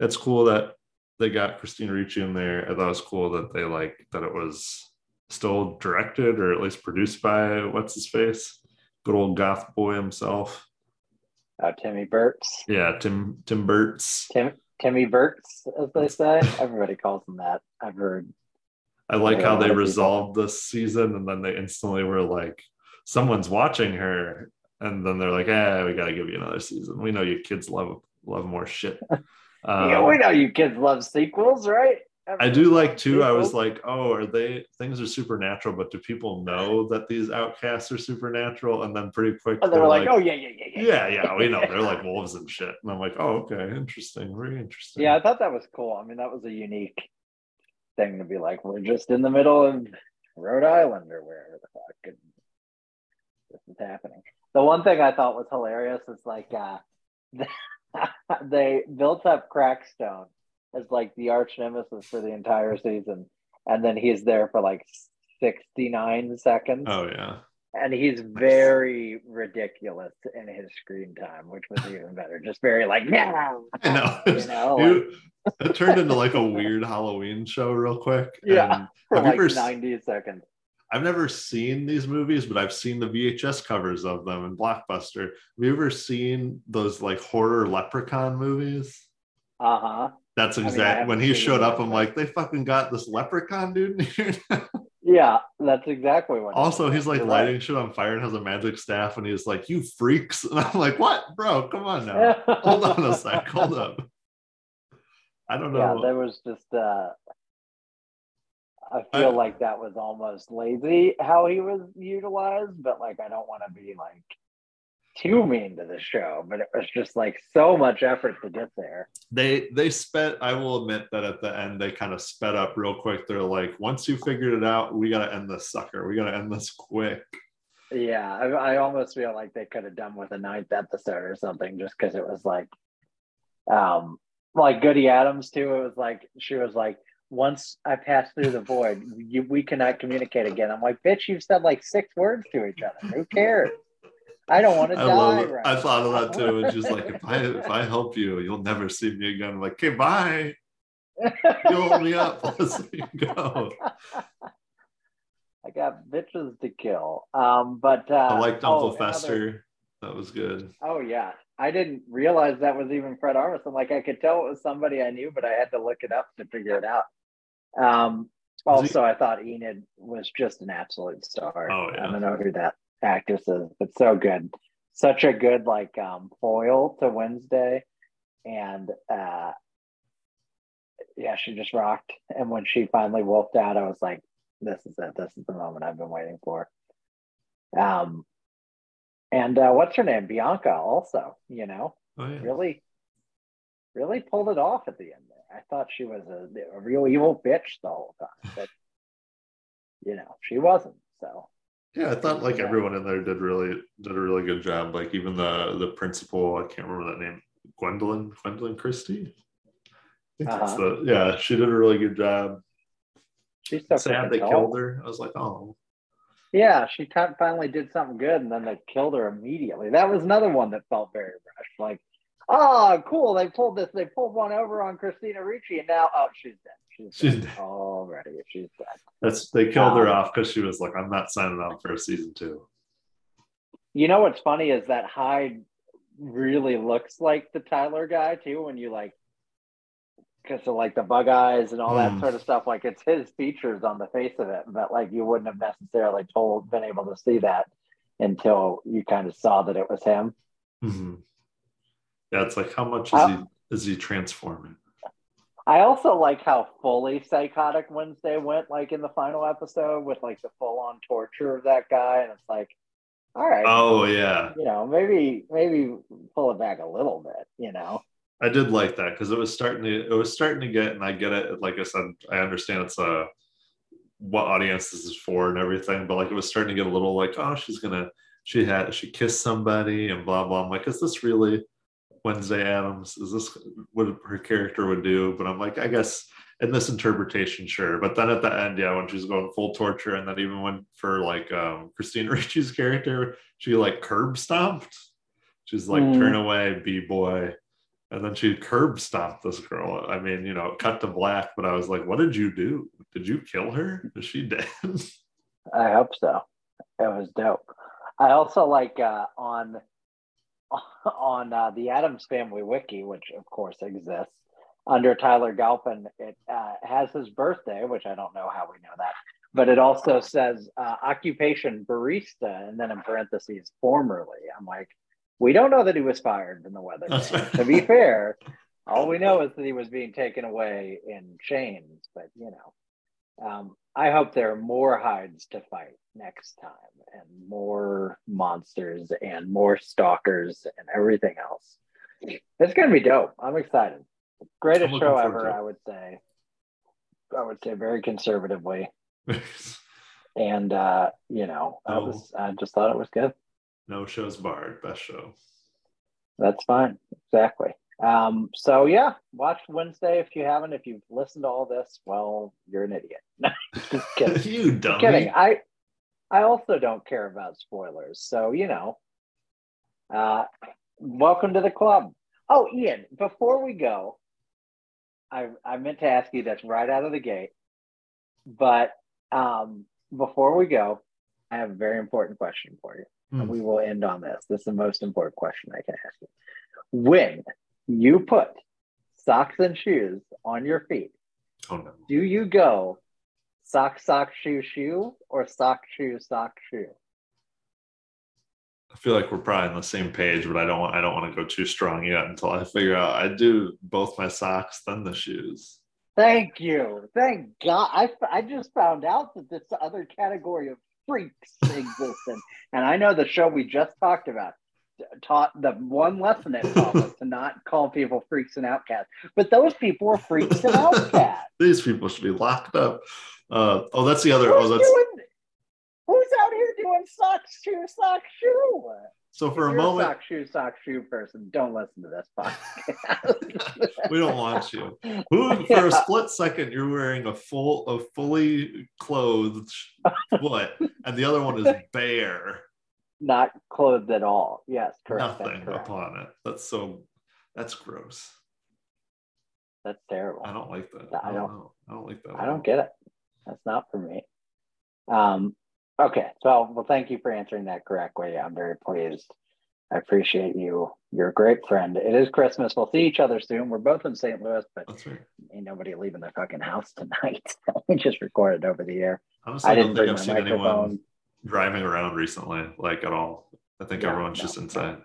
it's cool that they got Christina Ricci in there. I thought it was cool that they like that it was still directed or at least produced by what's his face? Good old goth boy himself. Oh, Timmy Burks, Yeah, Tim Tim Burt's. Tim Timmy Burks, as they say. Everybody calls him that. I've heard. I like how they of people- resolved this season and then they instantly were like, someone's watching her. And then they're like, eh, we gotta give you another season. We know you kids love love more shit. yeah, Um, we know you kids love sequels, right? I do like too. I was like, oh, are they things are supernatural, but do people know that these outcasts are supernatural? And then pretty quick, they they're were like, "Oh yeah, yeah, yeah, yeah, yeah, we know they're like wolves and shit. And I'm like, oh, okay, interesting, very interesting. Yeah, I thought that was cool. I mean, that was a unique thing to be like, we're just in the middle of Rhode Island or wherever the fuck and this is happening. The one thing I thought was hilarious is like uh they built up Crackstone as like the arch nemesis for the entire season, and then he's there for like 69 seconds. Oh yeah. And he's very ridiculous in his screen time, which was even better. Just very like, yeah, I know. you know, like, it turned into like a weird Halloween show real quick. Yeah. And for like ever 90 seconds. I've never seen these movies, but I've seen the VHS covers of them in Blockbuster. Have you ever seen those like horror leprechaun movies? Uh huh. That's mean, I exact when he showed up. I'm like, they fucking got this leprechaun dude in here. Yeah, that's exactly what. also, he's like lighting right. shit on fire and has a magic staff, and he's like, "You freaks!" And I'm like, "What, bro? Come on now. Hold on a sec. Hold up." I don't yeah, know. there was just. uh I feel I- like that was almost lazy how he was utilized, but like I don't want to be like too mean to the show, but it was just like so much effort to get there. They they sped. I will admit that at the end they kind of sped up real quick. They're like, once you figured it out, we gotta end this sucker. We gotta end this quick. Yeah, I, I almost feel like they could have done with a ninth episode or something, just because it was like, um, like Goody Addams too. It was like she was like, once I pass through the void, you, we cannot communicate again. I'm like, bitch, you've said like six words to each other. Who cares? I don't want to I die. Right I thought of that too. It's just like if I if I help you, you'll never see me again. I'm like, okay, bye. You hold me up. Let's go. I got bitches to kill. Um, but uh, I liked Uncle oh, Fester. That was good. Oh yeah, I didn't realize that was even Fred Armisen. Like I could tell it was somebody I knew, but I had to look it up to figure it out. Um, Was he- also, I thought Enid was just an absolute star. Oh, yeah. I don't know who that actress is, but so good. Such a good like um, foil to Wednesday, and uh, yeah, she just rocked. And when she finally wolfed out, I was like, "This is it. This is the moment I've been waiting for." Um, and uh, what's her name? Bianca. Also, you know, Oh yeah. really, really pulled it off at the end there. I thought she was a, a real evil bitch the whole time, but you know, she wasn't. So Yeah, I thought like everyone in there did really did a really good job. Like even the the principal, I can't remember that name, Gwendoline Gwendoline Christie. I think Uh-huh. the yeah. She did a really good job. she's Sad they killed her. I was like, oh, Yeah, she t- finally did something good, and then they killed her immediately. That was another one that felt very rushed. Like, oh, cool, they pulled this. They pulled one over on Christina Ricci, and now, oh, she's dead. She's, She's dead. already. She's dead. that's they killed her Um, off because she was like, I'm not signing on for a season two. You know what's funny is that Hyde really looks like the Tyler guy too. When you like, because of like the bug eyes and all that Hmm. sort of stuff, like it's his features on the face of it, but like you wouldn't have necessarily told been able to see that until you kind of saw that it was him. Mhm. Yeah, it's like how much is Uh, he is he transforming? I also like how fully psychotic Wednesday went, like in the final episode, with like the full on torture of that guy, and it's like, all right, Oh yeah, you know, maybe maybe pull it back a little bit, you know. I did like that because it was starting to it was starting to get, and I get it. Like I said, I understand it's a what audience this is for and everything, but like it was starting to get a little like, oh, she's gonna she had she kissed somebody and blah blah. I'm like, is this really Wednesday Addams? Is this what her character would do? But I'm like, I guess in this interpretation, sure. But then at the end, yeah, when she's going full torture, and then even when for like um Christina Ricci's character, she like curb stomped. She's like, Mm. turn away, b boy. And then she curb stomped this girl. I mean, you know, cut to black, but I was like, what did you do? Did you kill her? Is she dead? I hope so. It was dope. I also like uh, on on uh, the Addams Family Wiki, which of course exists under Tyler Galpin. It uh, has his birthday, which I don't know how we know that, but it also says uh, occupation barista, and then in parentheses formerly. I'm like, we don't know that he was fired in the weather. That's Man. right. to be fair, all we know is that he was being taken away in chains. But you know, um, I hope there are more hides to fight next time, and more monsters, and more stalkers, and everything else. It's gonna be dope. I'm excited. I'm Greatest show ever. I would say. I would say very conservatively, and uh, you know, I Oh. was I just thought it was good. no shows barred. Best show. That's fine. Exactly. Um, so yeah, watch Wednesday if you haven't. If you've listened to all this, well, you're an idiot. just kidding. you dummy. kidding. I I also don't care about spoilers. So, you know. Uh welcome to the club. Oh, Ian, before we go, I I meant to ask you this right out of the gate. But um before we go, I have a very important question for you. And Hmm. we will end on this. This is the most important question I can ask you. When you put socks and shoes on your feet, Oh no. do you go sock, sock, shoe, shoe, or sock, shoe, sock, shoe? I feel like we're probably on the same page, but I don't want I don't want to go too strong yet until I figure out I do both my socks, then the shoes. Thank you. Thank God. I, I just found out that this other category of freaks exists. And, and I know the show we just talked about. Taught the one lesson it taught was to not call people freaks and outcasts. But those people were freaks and outcasts. These people should be locked up. Uh, oh, that's the other. Who's, Oh, that's doing, who's out here doing sock shoe sock shoe? so for If a moment. sock shoe sock shoe person. Don't listen to this podcast. we don't want you. Who for a split second you're wearing a full a fully clothed foot and the other one is bare. Not clothed at all. Yes, correct. Nothing correct. upon it. That's so that's gross. That's terrible. I don't like that. I I don't- don't. I don't like that. I don't get it. That's not for me. Um, okay, so well, thank you for answering that correctly. I'm very pleased. I appreciate you. You're a great friend. It is Christmas. We'll see each other soon. We're both in St. Louis, but That's right. ain't nobody leaving the fucking house tonight. we just recorded over the air. Honestly, I I don't didn't think bring my seen anyone microphone. Driving around recently, like at all. I think No, everyone's no, just no. inside.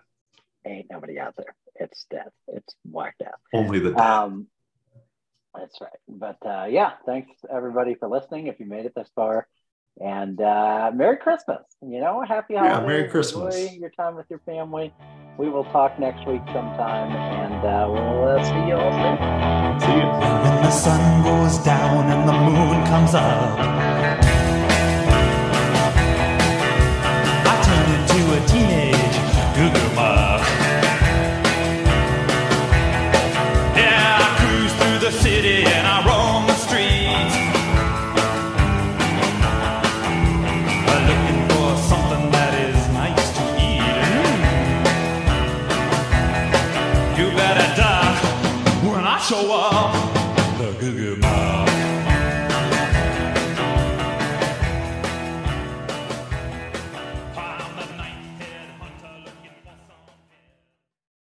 Ain't nobody out there. It's death. It's whacked out. Only the death. Um, that's right. But uh, yeah, thanks everybody for listening. If you made it this far, and uh, Merry Christmas. You know, happy Yeah, holidays. Merry Christmas. Enjoy your time with your family. We will talk next week sometime, and uh, we'll uh, see you all soon. See you. When the sun goes down and the moon comes up, Google. Yeah, I cruise through the city and I